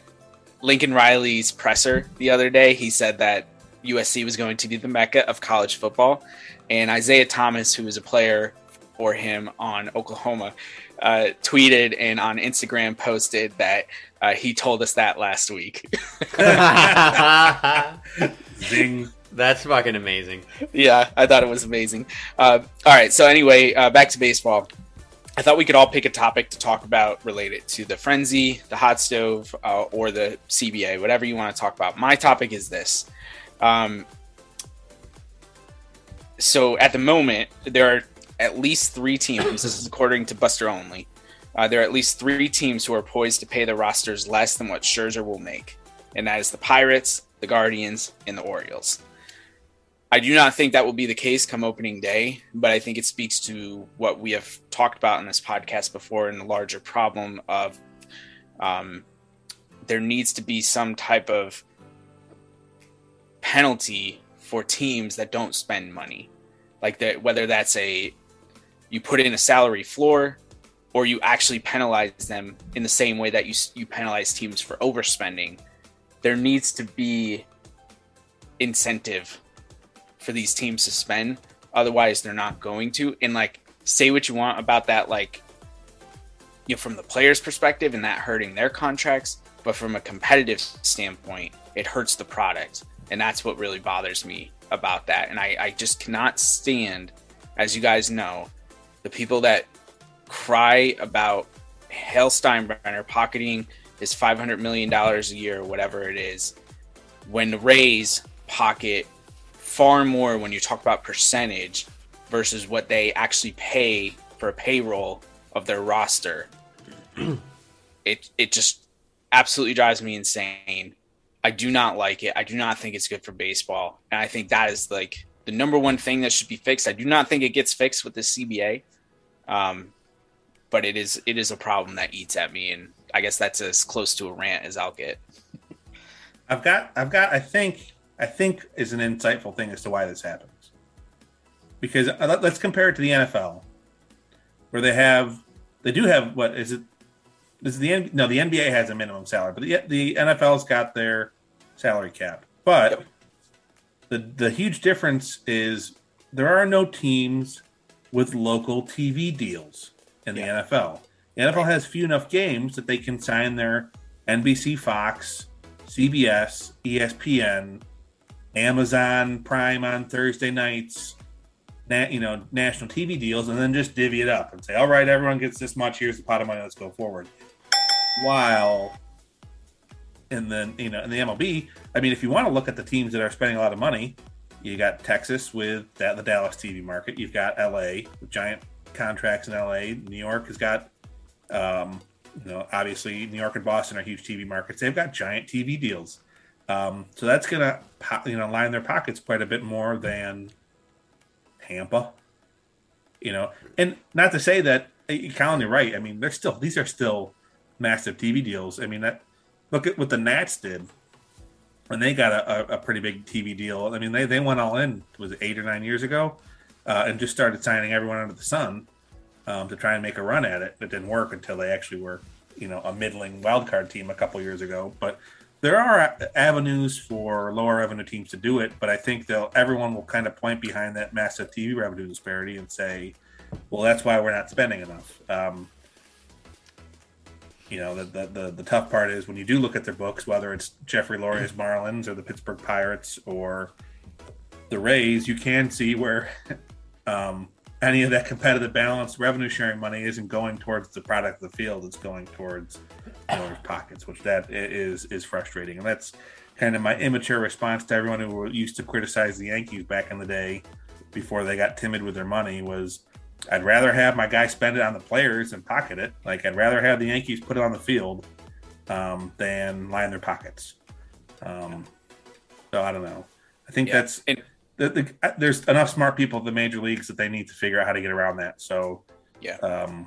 Lincoln Riley's presser the other day, he said that USC was going to be the mecca of college football. And Isaiah Thomas, who was a player for him on Oklahoma, uh, tweeted and on Instagram posted that uh, he told us that last week. Zing. That's fucking amazing. yeah, I thought it was amazing. Uh, all right, so anyway, uh, back to baseball. I thought we could all pick a topic to talk about related to the frenzy, the hot stove, uh, or the CBA, whatever you want to talk about. My topic is this. Um, so at the moment, there are at least three teams. this is according to Buster Olney. Uh, there are at least three teams who are poised to pay the rosters less than what Scherzer will make, and that is the Pirates, the Guardians, and the Orioles. I do not think that will be the case come opening day, but I think it speaks to what we have talked about in this podcast before and the larger problem of um, there needs to be some type of penalty for teams that don't spend money. Like that, whether that's a you put in a salary floor or you actually penalize them in the same way that you you penalize teams for overspending. There needs to be incentive for these teams to spend. Otherwise, they're not going to. And like, say what you want about that, like, you know, from the players' perspective and that hurting their contracts, but from a competitive standpoint, it hurts the product. And that's what really bothers me about that. And I, I just cannot stand, as you guys know, the people that cry about Hal Steinbrenner pocketing his $500 million a year, whatever it is, when the Rays pocket far more when you talk about percentage versus what they actually pay for a payroll of their roster. it it just absolutely drives me insane. I do not like it. I do not think it's good for baseball, and I think that is like the number one thing that should be fixed. I do not think it gets fixed with the CBA, um, but it is it is a problem that eats at me, and I guess that's as close to a rant as I'll get. I've got I've got I think I think is an insightful thing as to why this happens. Because uh, let's compare it to the NFL, where they have, they do have what is it? Is the no the NBA has a minimum salary, but the the NFL's got their salary cap. But yep. the the huge difference is there are no teams with local TV deals in the yeah. NFL. The NFL has few enough games that they can sign their NBC, Fox, CBS, ESPN, Amazon Prime on Thursday nights, That you know, national TV deals, and then just divvy it up and say, all right, everyone gets this much. Here's the pot of money. Let's go forward. While, and then you know, in the MLB, I mean, if you want to look at the teams that are spending a lot of money, you got Texas with that the Dallas TV market. You've got LA with giant contracts in LA. New York has got, um, you know, obviously New York and Boston are huge TV markets. They've got giant TV deals. Um, so that's to you know line their pockets quite a bit more than Tampa. You know, and not to say that Colin, you're right. I mean, they're still these are still massive TV deals. I mean, that look at what the Nats did when they got a, a, pretty big TV deal. I mean, they they went all in was eight or nine years ago, uh, and just started signing everyone under the sun um, to try and make a run at it. It didn't work until they actually were you know a middling wild card team a couple years ago, but there are avenues for lower revenue teams to do it, but I think they'll everyone will kind of point behind that massive TV revenue disparity and say, "Well, that's why we're not spending enough." Um, you know, the, the, the the tough part is when you do look at their books, whether it's Jeffrey Loria's Marlins or the Pittsburgh Pirates or the Rays, you can see where um, any of that competitive balance revenue sharing money isn't going towards the product of the field; it's going towards owners' pockets, which that is is frustrating. And that's kind of my immature response to everyone who used to criticize the Yankees back in the day before they got timid with their money was I'd rather have my guy spend it on the players and pocket it. Like I'd rather have the Yankees put it on the field um, than line in their pockets. Um, so I don't know. I think yeah. that's and, the, the, uh, there's enough smart people at the major leagues that they need to figure out how to get around that. So yeah. Um,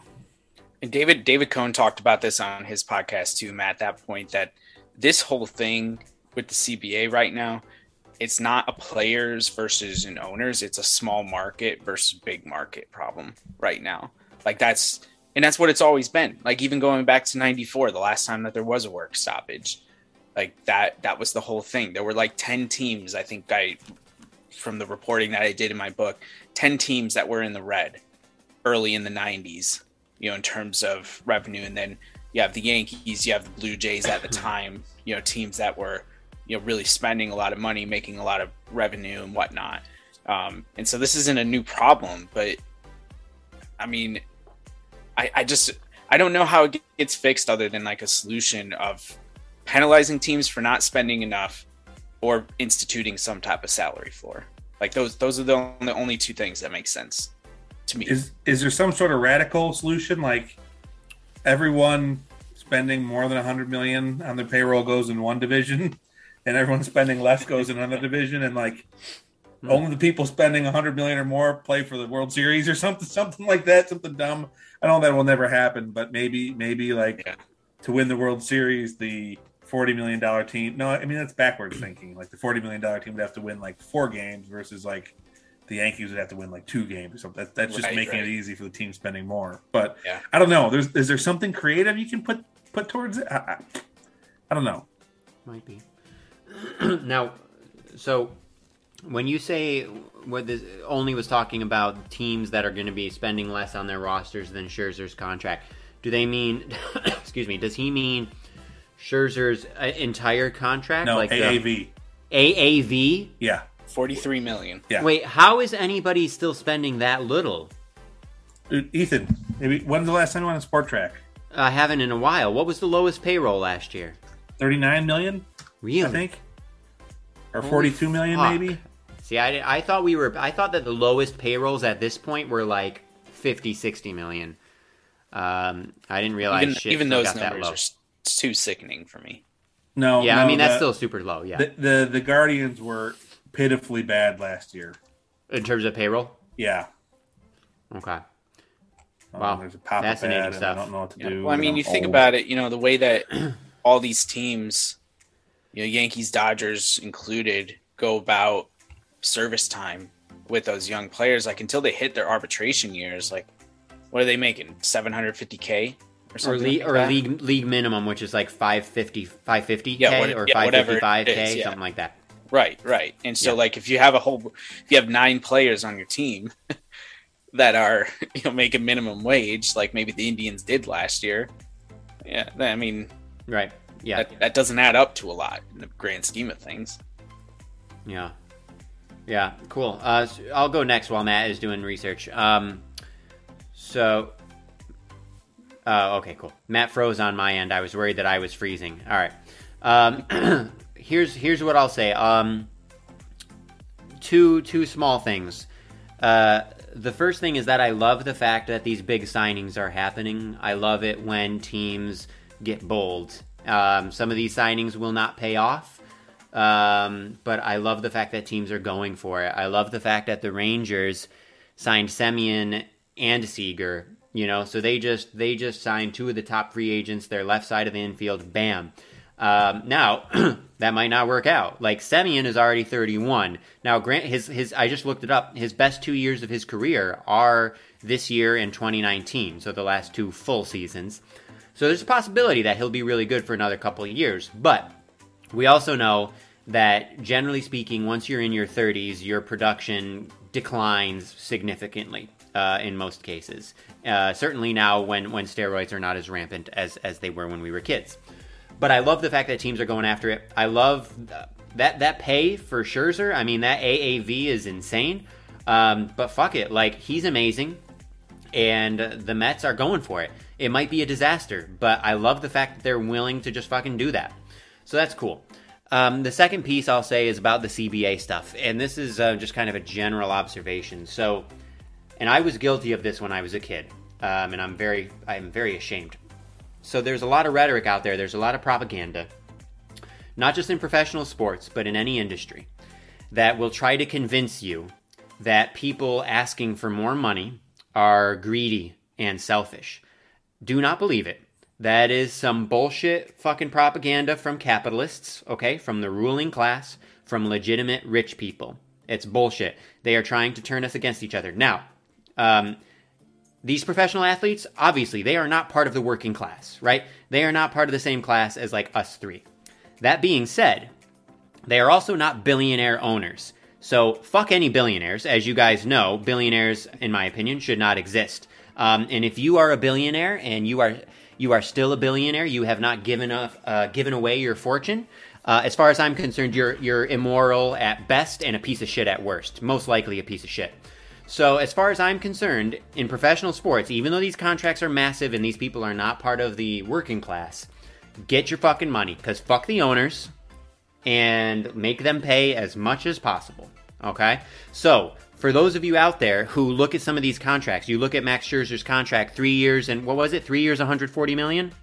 and David David Cone talked about this on his podcast too, Matt. That point that this whole thing with the CBA right now, it's not a players versus an owners. It's a small market versus big market problem right now. Like that's and that's what it's always been. Like even going back to '94, the last time that there was a work stoppage, like that that was the whole thing. There were like ten teams. I think I from the reporting that I did in my book, ten teams that were in the red early in the '90s you know, in terms of revenue. And then you have the Yankees, you have the Blue Jays at the time, you know, teams that were, you know, really spending a lot of money, making a lot of revenue and whatnot. Um, and so this isn't a new problem, but I mean, I, I just I don't know how it gets fixed other than like a solution of penalizing teams for not spending enough or instituting some type of salary floor. Like those those are the only, the only two things that make sense to me. Is is there some sort of radical solution like everyone spending more than 100 million on their payroll goes in one division and everyone spending less goes in another division and like only the people spending 100 million or more play for the World Series or something something like that something dumb. I know that will never happen, but maybe maybe like Yeah. to win the World Series the 40 million dollar team. No, I mean that's backwards thinking. Like the 40 million dollar team would have to win like four games versus like the Yankees would have to win like two games or something. That, that's just Right, making right. it easy for the team spending more. But Yeah. I don't know. There's is there something creative you can put put towards it? I, I, I don't know. Might be. now, so when you say what this only was talking about teams that are going to be spending less on their rosters than Scherzer's contract, do they mean? excuse me. Does he mean Scherzer's uh, entire contract? No, like the AAV. AAV. Yeah, 43 million. yeah. Wait, how is anybody still spending that little? Dude, Ethan, maybe when's the last time you went on Spotrac? I haven't in a while. What was the lowest payroll last year? 39 million, Really? I think, or Holy 42 million, fuck. maybe. See, I, I thought we were. I thought that the lowest payrolls at this point were like 50, 60 million. Um, I didn't realize Even, shit even those got that numbers low. are too sickening for me. No, Yeah, no, I mean that's the, still super low. Yeah, the, the the Guardians were pitifully bad last year. in terms of payroll. Yeah. Okay. Um, Wow. there's a pop Fascinating ad, stuff. I don't know what to Yeah. do. Well, I mean, I'm you think about it, you know, the way that all these teams, you know, Yankees, Dodgers included, go about service time with those young players. Like until they hit their arbitration years, like what are they making? 750k or Or, something? le- like or that? league league minimum, which is like 550 550 Yeah, k what- or yeah, 555 k, is, yeah. something like that. Right, right. And so, Yeah. like, if you have a whole, if you have nine players on your team that are, you know, making minimum wage, like maybe the Indians did last year, yeah, I mean, Right. Yeah. that, that doesn't add up to a lot in the grand scheme of things. Yeah. Yeah, cool. Uh, so I'll go next while Matt is doing research. Um, so, uh, okay, cool. Matt froze on my end. I was worried that I was freezing. All right. Um, here's here's what I'll say. Um, two two small things. Uh, the first thing is that I love the fact that these big signings are happening. I love it when teams get bold. Um, some of these signings will not pay off, um, but I love the fact that teams are going for it. I love the fact that the Rangers signed Semien and Seager. You know, so they just they just signed two of the top free agents. Their left side of the infield, bam. Um, now that might not work out. Like Semien is already 31. Now, Grant, his his I just looked it up. His best two years of his career are this year and 2019. So the last two full seasons. So there's a possibility that he'll be really good for another couple of years. But we also know that generally speaking, once you're in your 30s, your production declines significantly uh, in most cases. Uh, certainly now, when when steroids are not as rampant as as they were when we were kids. But I love the fact that teams are going after it. I love th- that that pay for Scherzer. I mean, that AAV is insane. Um, but fuck it, like he's amazing and the Mets are going for it. It might be a disaster, but I love the fact that they're willing to just fucking do that. So that's cool. Um, the second piece I'll say is about the CBA stuff, and this is uh, just kind of a general observation. So, and I was guilty of this when I was a kid, um, and I'm very, I'm very ashamed. So there's a lot of rhetoric out there. There's a lot of propaganda, not just in professional sports, but in any industry, that will try to convince you that people asking for more money are greedy and selfish. Do not believe it. That is some bullshit fucking propaganda from capitalists, okay? From the ruling class, from legitimate rich people. It's bullshit. They are trying to turn us against each other. Now, um, these professional athletes, obviously, they are not part of the working class, right? They are not part of the same class as like us three. That being said, they are also not billionaire owners. So fuck any billionaires. As you guys know, billionaires, in my opinion, should not exist. Um, and if you are a billionaire and you are you are still a billionaire, you have not given up uh, given away your fortune. Uh, as far as I'm concerned, you're you're immoral at best and a piece of shit at worst. Most likely a piece of shit. So, as far as I'm concerned, in professional sports, even though these contracts are massive and these people are not part of the working class, get your fucking money because fuck the owners and make them pay as much as possible. Okay? So, for those of you out there who look at some of these contracts, you look at Max Scherzer's contract, three years and what was it? Three years, 140 million?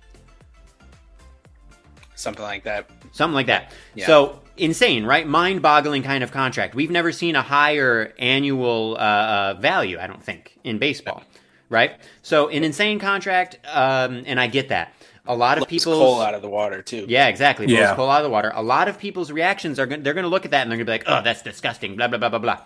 Something like that. Something like that. Yeah. So insane, right? Mind-boggling kind of contract. We've never seen a higher annual uh, uh, value, I don't think, in baseball, right? So an insane contract, um, and I get that. A lot of people coal out of the water too. yeah, exactly. Blows Yeah. coal out of the water. A lot of people's reactions are going they're going to look at that and they're going to be like, "Oh, that's disgusting." Blah blah blah blah blah.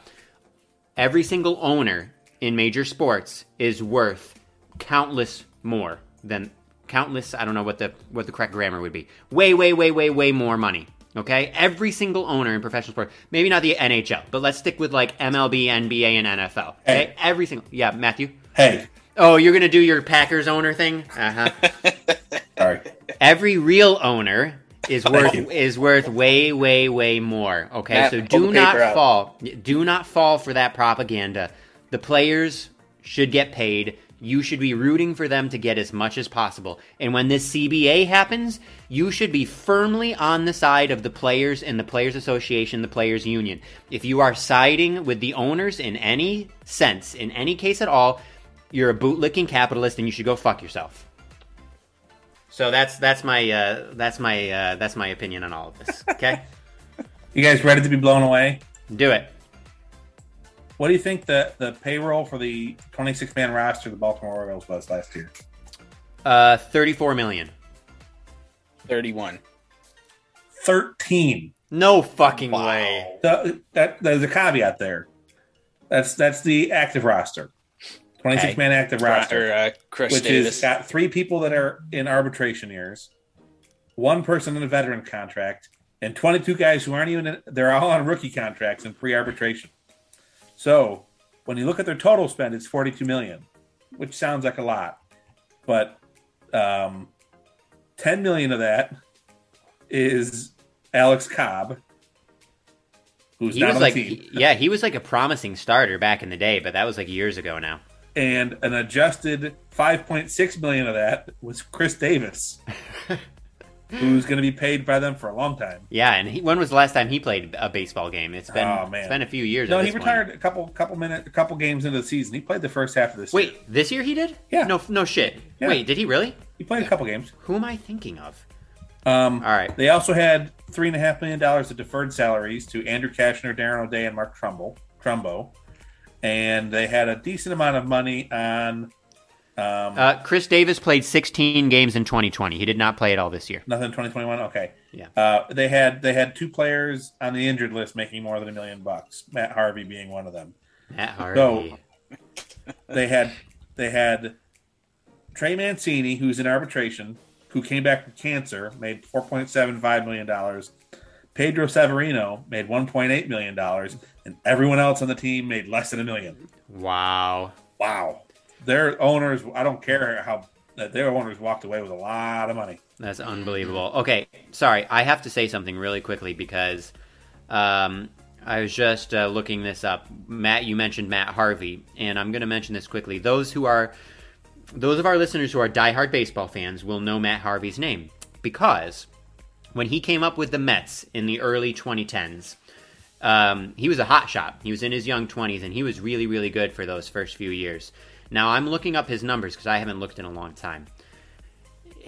Every single owner in major sports is worth countless more than countless. I don't know what the what the correct grammar would be. Way, way, way, way, way more money. Okay, every single owner in professional sport, maybe not the NHL, but let's stick with like MLB, NBA, and NFL. Okay, Hey. every single yeah, Matthew. Hey, Oh, you're gonna do your Packers owner thing? Uh huh. sorry. every real owner is worth is worth way way way more okay Matt, so do not out. fall do not fall for that propaganda the players should get paid you should be rooting for them to get as much as possible and when this CBA happens you should be firmly on the side of the players and the players association the players union if you are siding with the owners in any sense in any case at all you're a bootlicking capitalist and you should go fuck yourself so that's that's my uh, that's my uh, that's my opinion on all of this. Okay, You guys ready to be blown away? do it. What do you think the, the payroll for the 26 man roster the Baltimore Orioles was last year? Uh, Thirty-four million. Thirty-one. 13. No fucking way. The, that, there's a caveat there. That's that's the active roster. 26 man active roster. Or uh, Chris which Davis. is got three people that are in arbitration years, one person in a veteran contract, and 22 guys who aren't even in, they're all on rookie contracts and pre-arbitration. So when you look at their total spend, it's 42 million, which sounds like a lot, but um, 10 million of that is Alex Cobb, who's He not was on like, the team, yeah, he was like a promising starter back in the day, but that was like years ago now. And an adjusted 5.6 million of that was Chris Davis. who's going to be paid by them for a long time. Yeah, and he, when was the last time he played a baseball game? It's been Oh, it's been a few years. No, he this point. retired a couple couple minutes, a couple games into the season. He played the first half of this. Wait, year. this year he did? Yeah. No, no shit. Yeah. Wait, did he really? he played a couple games. Who am I thinking of? Um, All right. They also had three and a half million dollars of deferred salaries to Andrew Cashner, Darren O'Day, and Mark Trumbull, Trumbo, and they had a decent amount of money on um, Uh, Chris Davis played 16 games in 2020. He did not play at all this year. nothing. in Twenty twenty one. Okay. Yeah. Uh, they had they had two players on the injured list making more than a million bucks. Matt Harvey being one of them. Matt Harvey. So They had they had Trey Mancini, who's in arbitration, who came back from cancer, made four point seven five million dollars. Pedro Severino made one point eight million dollars, and everyone else on the team made less than a million. wow. Wow, their owners. I don't care how that their owners walked away with a lot of money. That's unbelievable. Okay, sorry, I have to say something really quickly because um, I was just uh, looking this up. Matt, you mentioned Matt Harvey, and I'm going to mention this quickly. Those who are those of our listeners who are diehard baseball fans will know Matt Harvey's name because when he came up with the Mets in the early 2010s, um, he was a hot shot. He was in his young 20s, and he was really, really good for those first few years. Now, I'm looking up his numbers because I haven't looked in a long time.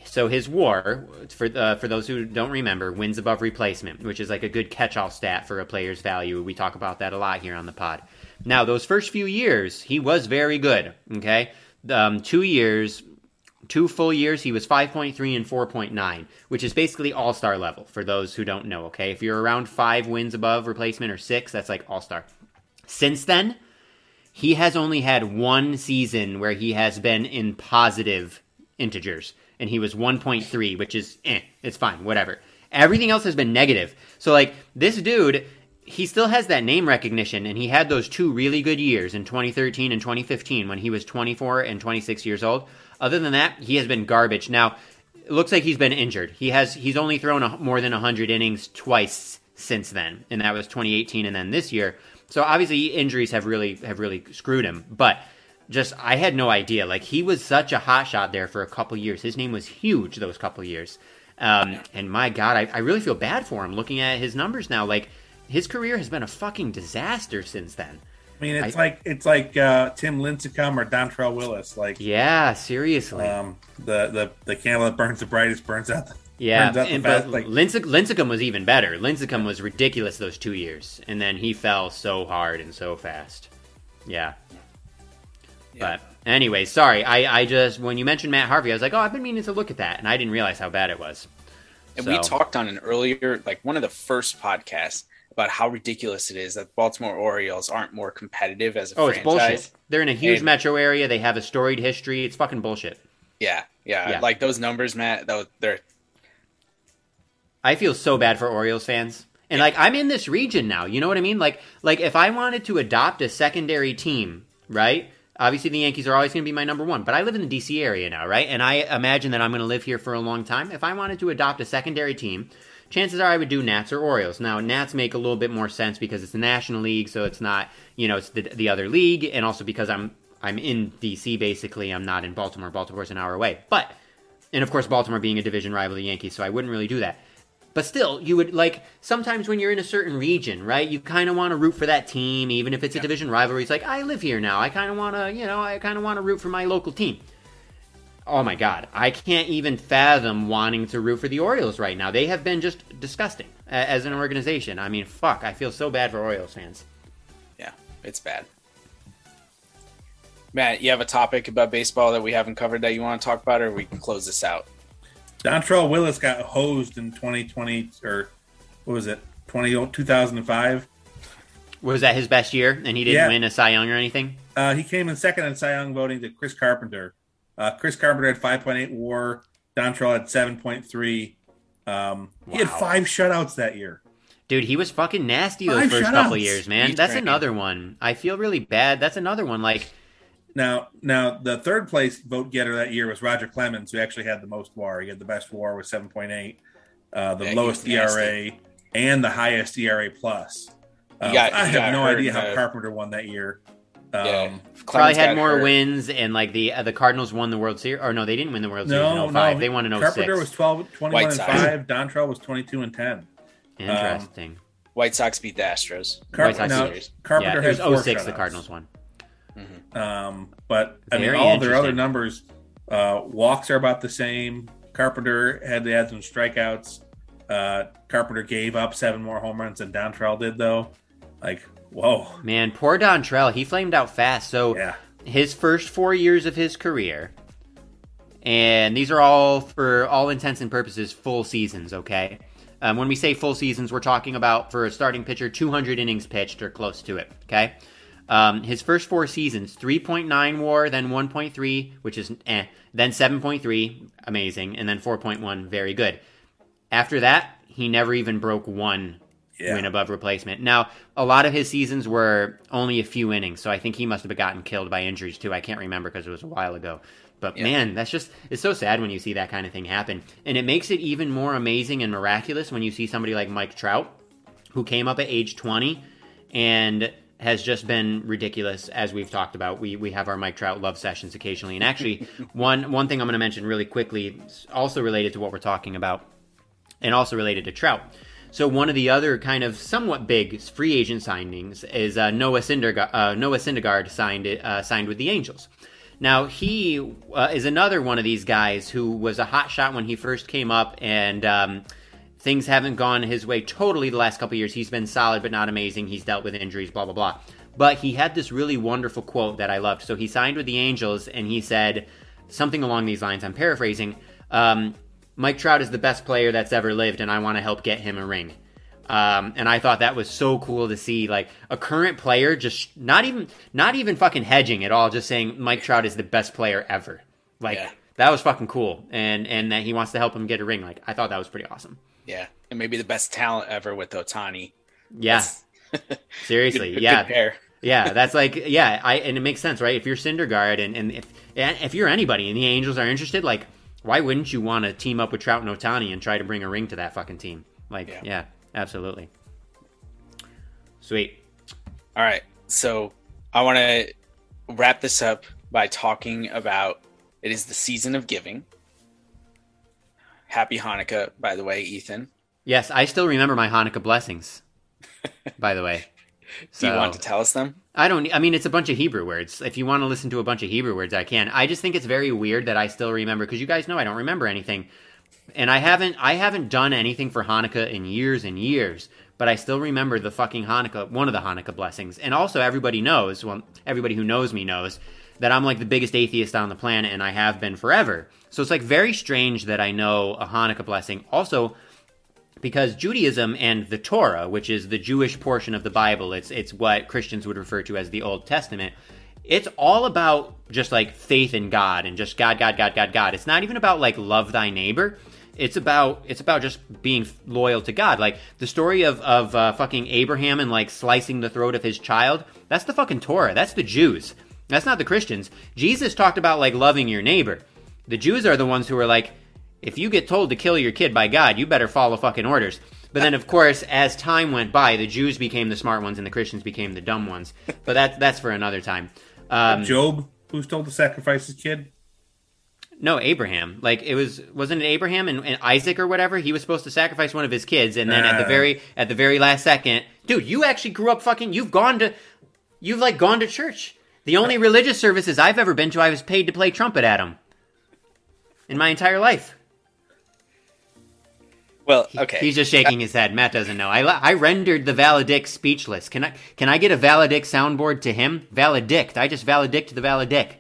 So his WAR, for uh, for those who don't remember, wins above replacement, which is like a good catch-all stat for a player's value. We talk about that a lot here on the pod. Now, those first few years, he was very good. Okay, um, two years, two full years, he was 5.3 and 4.9, which is basically all star level for those who don't know. Okay, if you're around five wins above replacement or six, that's like all star. Since then, he has only had one season where he has been in positive integers, and he was 1.3, which is eh, it's fine, whatever. Everything else has been negative. So, like, this dude, he still has that name recognition, and he had those two really good years in 2013 and 2015 when he was 24 and 26 years old. Other than that, he has been garbage. Now, it looks like he's been injured. He has he's only thrown a, more than 100 innings twice since then, and that was 2018, and then this year. So obviously injuries have really have really screwed him, but just I had no idea. Like he was such a hot shot there for a couple years. His name was huge those couple years. Um, and my God, I, I really feel bad for him looking at his numbers now. Like his career has been a fucking disaster since then. I mean, it's I- like it's like uh, Tim Lincecum or Dontrelle Willis. Like Yeah, seriously. um, the the the candle that burns the brightest burns out. The, yeah, burns out and, best. but Like Linse- Lincecum was even better. Lincecum was ridiculous those two years, and then he fell so hard and so fast. Yeah. Yeah. But anyway, sorry. I, I just when you mentioned Matt Harvey, I was like, oh, I've been meaning to look at that, and I didn't realize how bad it was. And we talked on an earlier, like one of the first podcasts, about how ridiculous it is that Baltimore Orioles aren't more competitive as a Oh, it's bullshit. They're in a huge And- metro area. They have a storied history. It's fucking bullshit. Yeah, yeah, Yeah. Like those numbers, Matt. Those, they're I feel so bad for Orioles fans. And like I'm in this region now, you know what I mean? Like like if I wanted to adopt a secondary team, right? Obviously the Yankees are always going to be my number 1, but I live in the DC area now, right? And I imagine that I'm going to live here for a long time. If I wanted to adopt a secondary team, chances are I would do Nats or Orioles. Now, Nats make a little bit more sense because it's the National League, so it's not, you know, it's the, the other league and also because I'm I'm in DC basically, I'm not in Baltimore. Baltimore's an hour away. But and of course Baltimore being a division rival of the Yankees, so I wouldn't really do that. But still, you would like sometimes when you're in a certain region, right? You kind of want to root for that team, even if it's a division rivalry. It's like I live here now. I kind of want to, you know, I kind of want to root for my local team. Oh my god, I can't even fathom wanting to root for the Orioles right now. They have been just disgusting a- as an organization. I mean, fuck, I feel so bad for Orioles fans. yeah, it's bad. Matt, you have a topic about baseball that we haven't covered that you want to talk about, or we can close this out. Dontrelle Willis got hosed in 2020 or what was it 20, 2005. Was that his best year, and he didn't Yeah. win a Cy Young or anything? Uh, he came in second in Cy Young voting to Chris Carpenter. Uh, Chris Carpenter had 5.8 WAR. Dontrelle had 7.3. Um, He had five shutouts that year. Dude, he was fucking nasty those Five first couple shutouts. years, man. He's That's trained. another one. I feel really bad. That's another one. Like, Now, now the third place vote getter that year was Roger Clemens, who actually had the most WAR. He had the best WAR with 7.8, uh, the Yeah, lowest. ERA, and the highest ERA plus. Um, got- I have no idea how the- Carpenter won that year. Um, Yeah, probably had more hurt. wins, and like the uh, the Cardinals won the World Series. Or no, they didn't win the World Series No, in 05. no. They won in 06. Carpenter was 12, 21 White and Sox. 5. Dontrelle was 22 and 10. Interesting. White Sox beat the Astros. Car- White Sox now, series. Carpenter yeah, it had 06 the. Cardinals won. Um, but I mean, all their other numbers, uh, walks are about the same. Carpenter had to add some strikeouts. Uh, Carpenter gave up seven more home runs than Dontrelle did, though. Like, whoa, Man, poor Dontrelle. He flamed out fast. So yeah, his first four years of his career, and these are all for all intents and purposes full seasons. Okay, um, when we say full seasons, we're talking about for a starting pitcher, 200 innings pitched or close to it. Okay, um, his first four seasons, 3.9 WAR, then 1.3, which is eh, then 7.3, amazing, and then 4.1, very good. After that, he never even broke one yeah. win above replacement. Now, a lot of his seasons were only a few innings, so I think he must have gotten killed by injuries too. I can't remember because it was a while ago. But Yeah. man, that's just it's so sad when you see that kind of thing happen. And it makes it even more amazing and miraculous when you see somebody like Mike Trout who came up at age 20 and has just been ridiculous as we've talked about. We we have our Mike Trout love sessions occasionally. And actually, one one thing I'm going to mention really quickly also related to what we're talking about and also related to Trout. So one of the other kind of somewhat big free agent signings is uh, Noah Syndergaard. Uh, Noah Syndergaard signed uh, signed with the Angels. Now he uh, is another one of these guys who was a hot shot when he first came up, and um, things haven't gone his way totally the last couple years. He's been solid but not amazing. He's dealt with injuries, blah blah blah. But he had this really wonderful quote that I loved. So he signed with the Angels, and he said something along these lines. I'm paraphrasing. Um, Mike Trout is the best player that's ever lived, and I want to help get him a ring. Um, and I thought that was so cool to see, like a current player just not even not even fucking hedging at all, just saying Mike Trout is the best player ever. Like Yeah. that was fucking cool, and and that he wants to help him get a ring. Like I thought that was pretty awesome. Yeah, and maybe the best talent ever with Ohtani. Yeah, seriously, Good- yeah, good yeah. That's like yeah, I and it makes sense, right? If you're Syndergaard and and if and if you're anybody and the Angels are interested, like why wouldn't you want to team up with Trout and Ohtani and try to bring a ring to that fucking team? Like Yeah. yeah absolutely. Sweet. All right. So I want to wrap this up by talking about it is the season of giving. Happy Hanukkah, by the way, Ethan. Yes, I still remember my Hanukkah blessings. by the way. Do you want to tell us them? I don't. I mean, it's a bunch of Hebrew words. If you want to listen to a bunch of Hebrew words, I can. I just think it's very weird that I still remember because you guys know I don't remember anything, and I haven't. I haven't done anything for Hanukkah in years and years. But I still remember the fucking Hanukkah, one of the Hanukkah blessings, and also everybody knows. Well, everybody who knows me knows that I'm like the biggest atheist on the planet, and I have been forever. So it's like very strange that I know a Hanukkah blessing. Also, because Judaism and the Torah, which is the Jewish portion of the Bible, it's it's what Christians would refer to as the Old Testament. It's all about just like faith in God and just God, God, God, God, God. It's not even about like love thy neighbor. It's about it's about just being loyal to God. Like the story of of uh, fucking Abraham and like slicing the throat of his child. That's the fucking Torah. That's the Jews. That's not the Christians. Jesus talked about like loving your neighbor. The Jews are the ones who are like, if you get told to kill your kid by God, you better follow fucking orders. But then, of course, as time went by, the Jews became the smart ones and the Christians became the dumb ones. But that's that's for another time. Um, Job, who's told to sacrifice his kid? no, Abraham. Like it was, wasn't it Abraham and, and Isaac or whatever? He was supposed to sacrifice one of his kids, and then at the Uh. very at the very last second, dude, you actually grew up fucking. You've gone to, you've like gone to church. The only religious services I've ever been to, I was paid to play trumpet at them. In my entire life. Well, okay. He's just shaking his head. Matt doesn't know. I, I rendered the valedict speechless. Can I can I get a valedict soundboard to him? Valedict. I just valedict the valedict.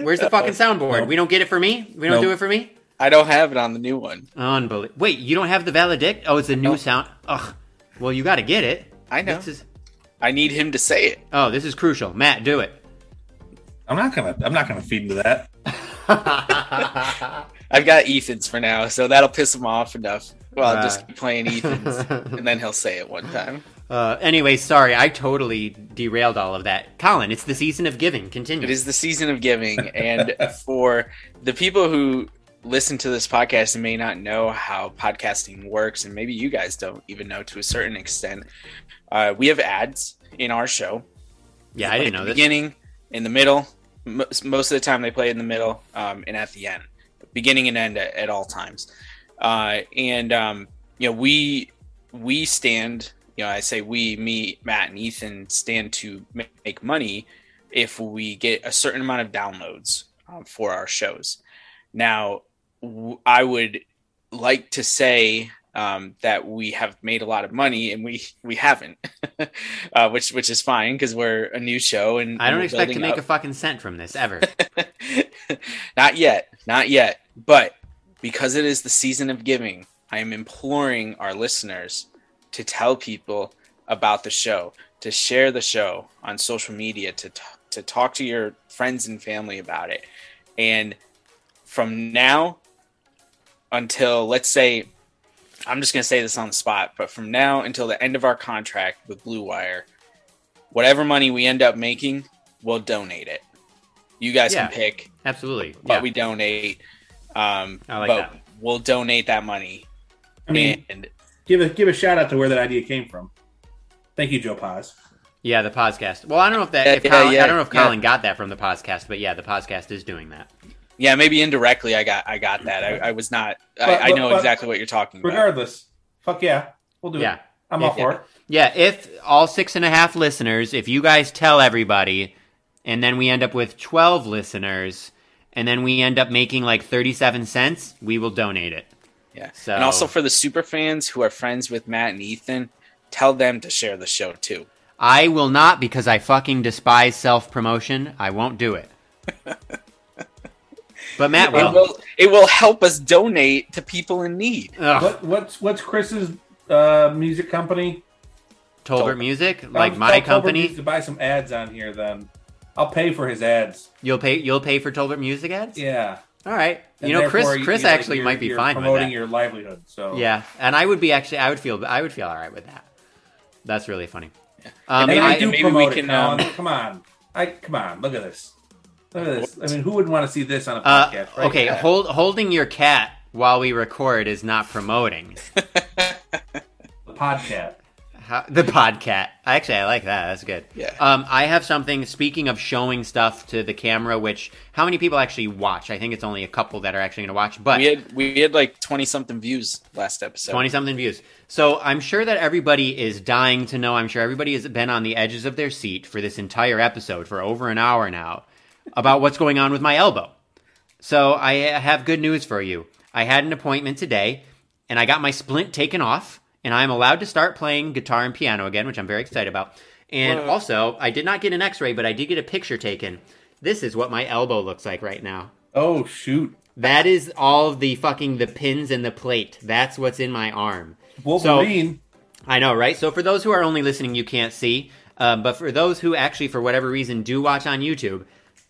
Where's the fucking uh, uh, soundboard? We don't get it for me. We don't Nope. do it for me. I don't have it on the new one. Unbelievable. Wait, you don't have the valedict? Oh, it's a new sound. Ugh. Well, you got to get it. I know. This is. I need him to say it. Oh, this is crucial. Matt, do it. I'm not gonna. I'm not gonna feed into that. I've got Ethan's for now, so that'll piss him off enough. Well, I'll just keep playing Ethan's, and then he'll say it one time. Uh, anyway, sorry, I totally derailed all of that. Colin, it's the season of giving. Continue. It is the season of giving, and for the people who listen to this podcast and may not know how podcasting works, and maybe you guys don't even know to a certain extent, uh, we have ads in our show. yeah, I didn't know the this. beginning, in the middle. Most, of the time, they play in the middle, um, and at the end, beginning and end at, at all times. Uh, and um, you know, we we stand. You know, I say we, me, Matt, and Ethan stand to make money if we get a certain amount of downloads um, for our shows. Now, w- I would like to say um, that we have made a lot of money, and we we haven't, uh, which which is fine because we're a new show, and I don't expect to make up. a fucking cent from this ever. not yet, not yet. But because it is the season of giving, I am imploring our listeners to tell people about the show, to share the show on social media, to t- to talk to your friends and family about it. And from now until let's say I'm just going to say this on the spot, but from now until the end of our contract with Blue Wire, whatever money we end up making, we'll donate it. You guys Yeah. can pick Absolutely. what Yeah. we donate. Um, I like but that. we'll donate that money. I mean, and give a give a shout out to where that idea came from. Thank you, Joe Paz. Yeah, the podcast. Well, I don't know if that. Yeah, if yeah, Colin, yeah, I don't know if yeah. Colin got that from the podcast, but yeah, the podcast is doing that. Yeah, maybe indirectly, I got I got that. I, I was not. But- I, I know but exactly what you're talking about. Regardless, fuck yeah, we'll do Yeah. it. I'm Yeah. all for it. Yeah, if all six and a half listeners, if you guys tell everybody, and then we end up with twelve listeners, and then we end up making like thirty-seven cents, we will donate it. Yeah. So- And also for the super fans who are friends with Matt and Ethan, tell them to share the show too. I will not because I fucking despise self promotion. I won't do it. but Matt It will. will it will help us donate to people in need. What what's what's Chris's uh, music company? Tolbert Music, like I'll- my Tolbert company. needs to buy some ads on here. Then I'll pay for his ads. You'll pay. You'll pay for Tolbert Music ads. Yeah, All right. And you know, Chris. Chris you- actually you're- might be you're fine with promoting your livelihood. So Yeah, and I would be actually. I would feel. I would feel all right with that. That's really funny. Um, and maybe I, I, do maybe promote we it, can, Colin. um, Come on, I come on. Look at this. Look at this. I mean, who wouldn't want to see this on a uh, podcast? right? okay, Yeah. hold holding your cat while we record is not promoting. The podcast. How, the podcat. Actually, I like that. That's good. Yeah. Um, I have something. Speaking of showing stuff to the camera, which how many people actually watch? I think it's only a couple that are actually going to watch. But We had we had like twenty something views last episode. 20 something views. So I'm sure that everybody is dying to know. I'm sure everybody has been on the edges of their seat for this entire episode for over an hour now about what's going on with my elbow. So I have good news for you. I had an appointment today and I got my splint taken off and I'm allowed to start playing guitar and piano again, which I'm very excited about. And Whoa. also, I did not get an x-ray, but I did get a picture taken. This is what my elbow looks like right now. Oh shoot, That is all of the fucking the pins and the plate. That's what's in my arm. Wolverine. I know, right? So for those who are only listening, you can't see. Um, but for those who actually, for whatever reason, do watch on YouTube,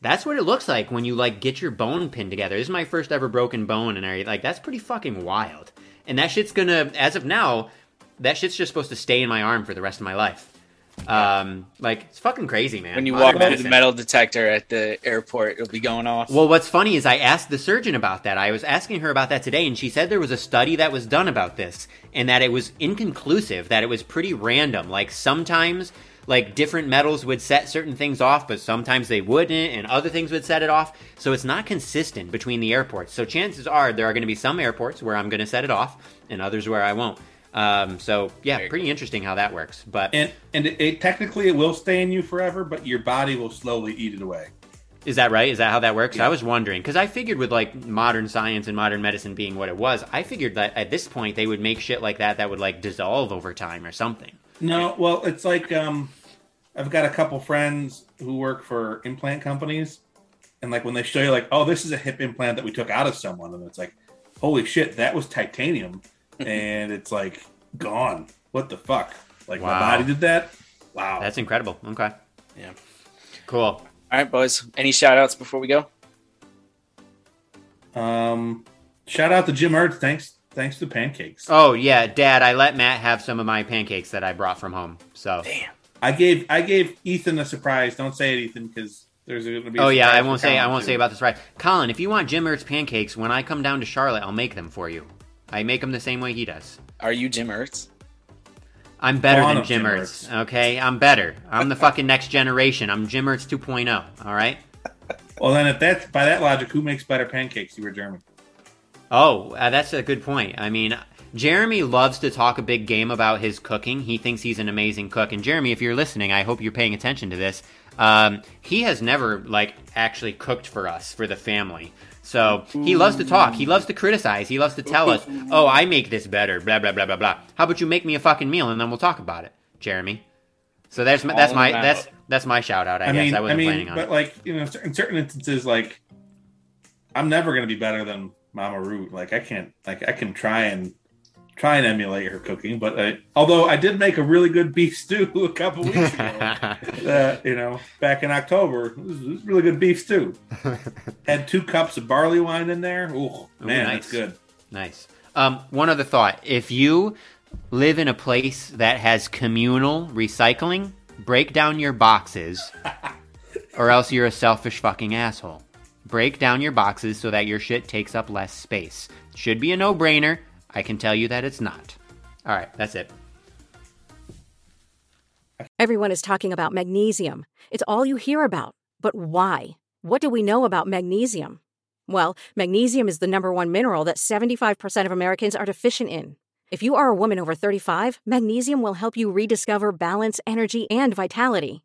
that's what it looks like when you like get your bone pinned together. This is my first ever broken bone, and I Like that's pretty fucking wild. And that shit's gonna, as of now, that shit's just supposed to stay in my arm for the rest of my life. Um, like it's fucking crazy, man. when you Modern walk through the metal detector at the airport, it'll be going off. Well, what's funny is I asked the surgeon about that. I was asking her about that today, and she said there was a study that was done about this, and that it was inconclusive, that it was pretty random. Like sometimes, like different metals would set certain things off, but sometimes they wouldn't, and other things would set it off. So it's not consistent between the airports. So chances are there are going to be some airports where I'm going to set it off, and others where I won't. Um, so yeah, Very pretty interesting how that works. But and and it, it technically it will stay in you forever, but your body will slowly eat it away. Is that right? Is that how that works? I was wondering because I figured with like modern science and modern medicine being what it was, I figured that at this point they would make shit like that that would like dissolve over time or something. No, well, it's like um, I've got a couple friends who work for implant companies, and like when they show you like, oh, this is a hip implant that we took out of someone, and it's like, holy shit, that was titanium, and it's like gone. What the fuck? Like Wow. my body did that? Wow. That's incredible. Okay, yeah. cool. All right, boys. Any shout outs before we go? um, shout out to Jim Urtz. Thanks, thanks to pancakes. Oh yeah, Dad, I let Matt have some of my pancakes that I brought from home. So. Damn. I gave I gave Ethan a surprise. Don't say it, Ethan, because there's going to be. a Oh yeah, I won't say. I won't too. say about this right. Colin, if you want Jim Urtz pancakes, when I come down to Charlotte, I'll make them for you. I make them the same way he does. Are you Jim Urtz? I'm better Spawn than of Jim Jim Urtz. Okay, I'm better. I'm the fucking next generation. I'm Jim Urtz 2.0. All right. Well, then, if that's by that logic, who makes better pancakes? You or German? Oh, uh, that's a good point. I mean, Jeremy loves to talk a big game about his cooking. He thinks he's an amazing cook. And Jeremy, if you're listening, I hope you're paying attention to this. Um, he has never like actually cooked for us for the family. So he loves to talk. He loves to criticize. He loves to tell us, "Oh, I make this better." Blah blah blah blah blah. How about you make me a fucking meal and then we'll talk about it, Jeremy? So that's my, that's my him that's that's my shout out. I, I guess mean, I I, wasn't mean, planning on but it. like you know, in certain instances, like I'm never going to be better than Mama Root. Like I can't, like I can try and try and emulate her cooking, but I, although I did make a really good beef stew a couple weeks ago, uh, you know, back in October, it was, it was really good beef stew. Had two cups of barley wine in there. Ooh, man, nice. that's good. Nice. Um, one other thought: if you live in a place that has communal recycling, break down your boxes, or else you're a selfish fucking asshole. Break down your boxes so that your shit takes up less space. Should be a no-brainer. I can tell you that it's not. All right, that's it. Everyone is talking about magnesium. It's all you hear about. But why? What do we know about magnesium? Well, magnesium is the number one mineral that 75% of Americans are deficient in. If you are a woman over 35, magnesium will help you rediscover balance, energy, and vitality.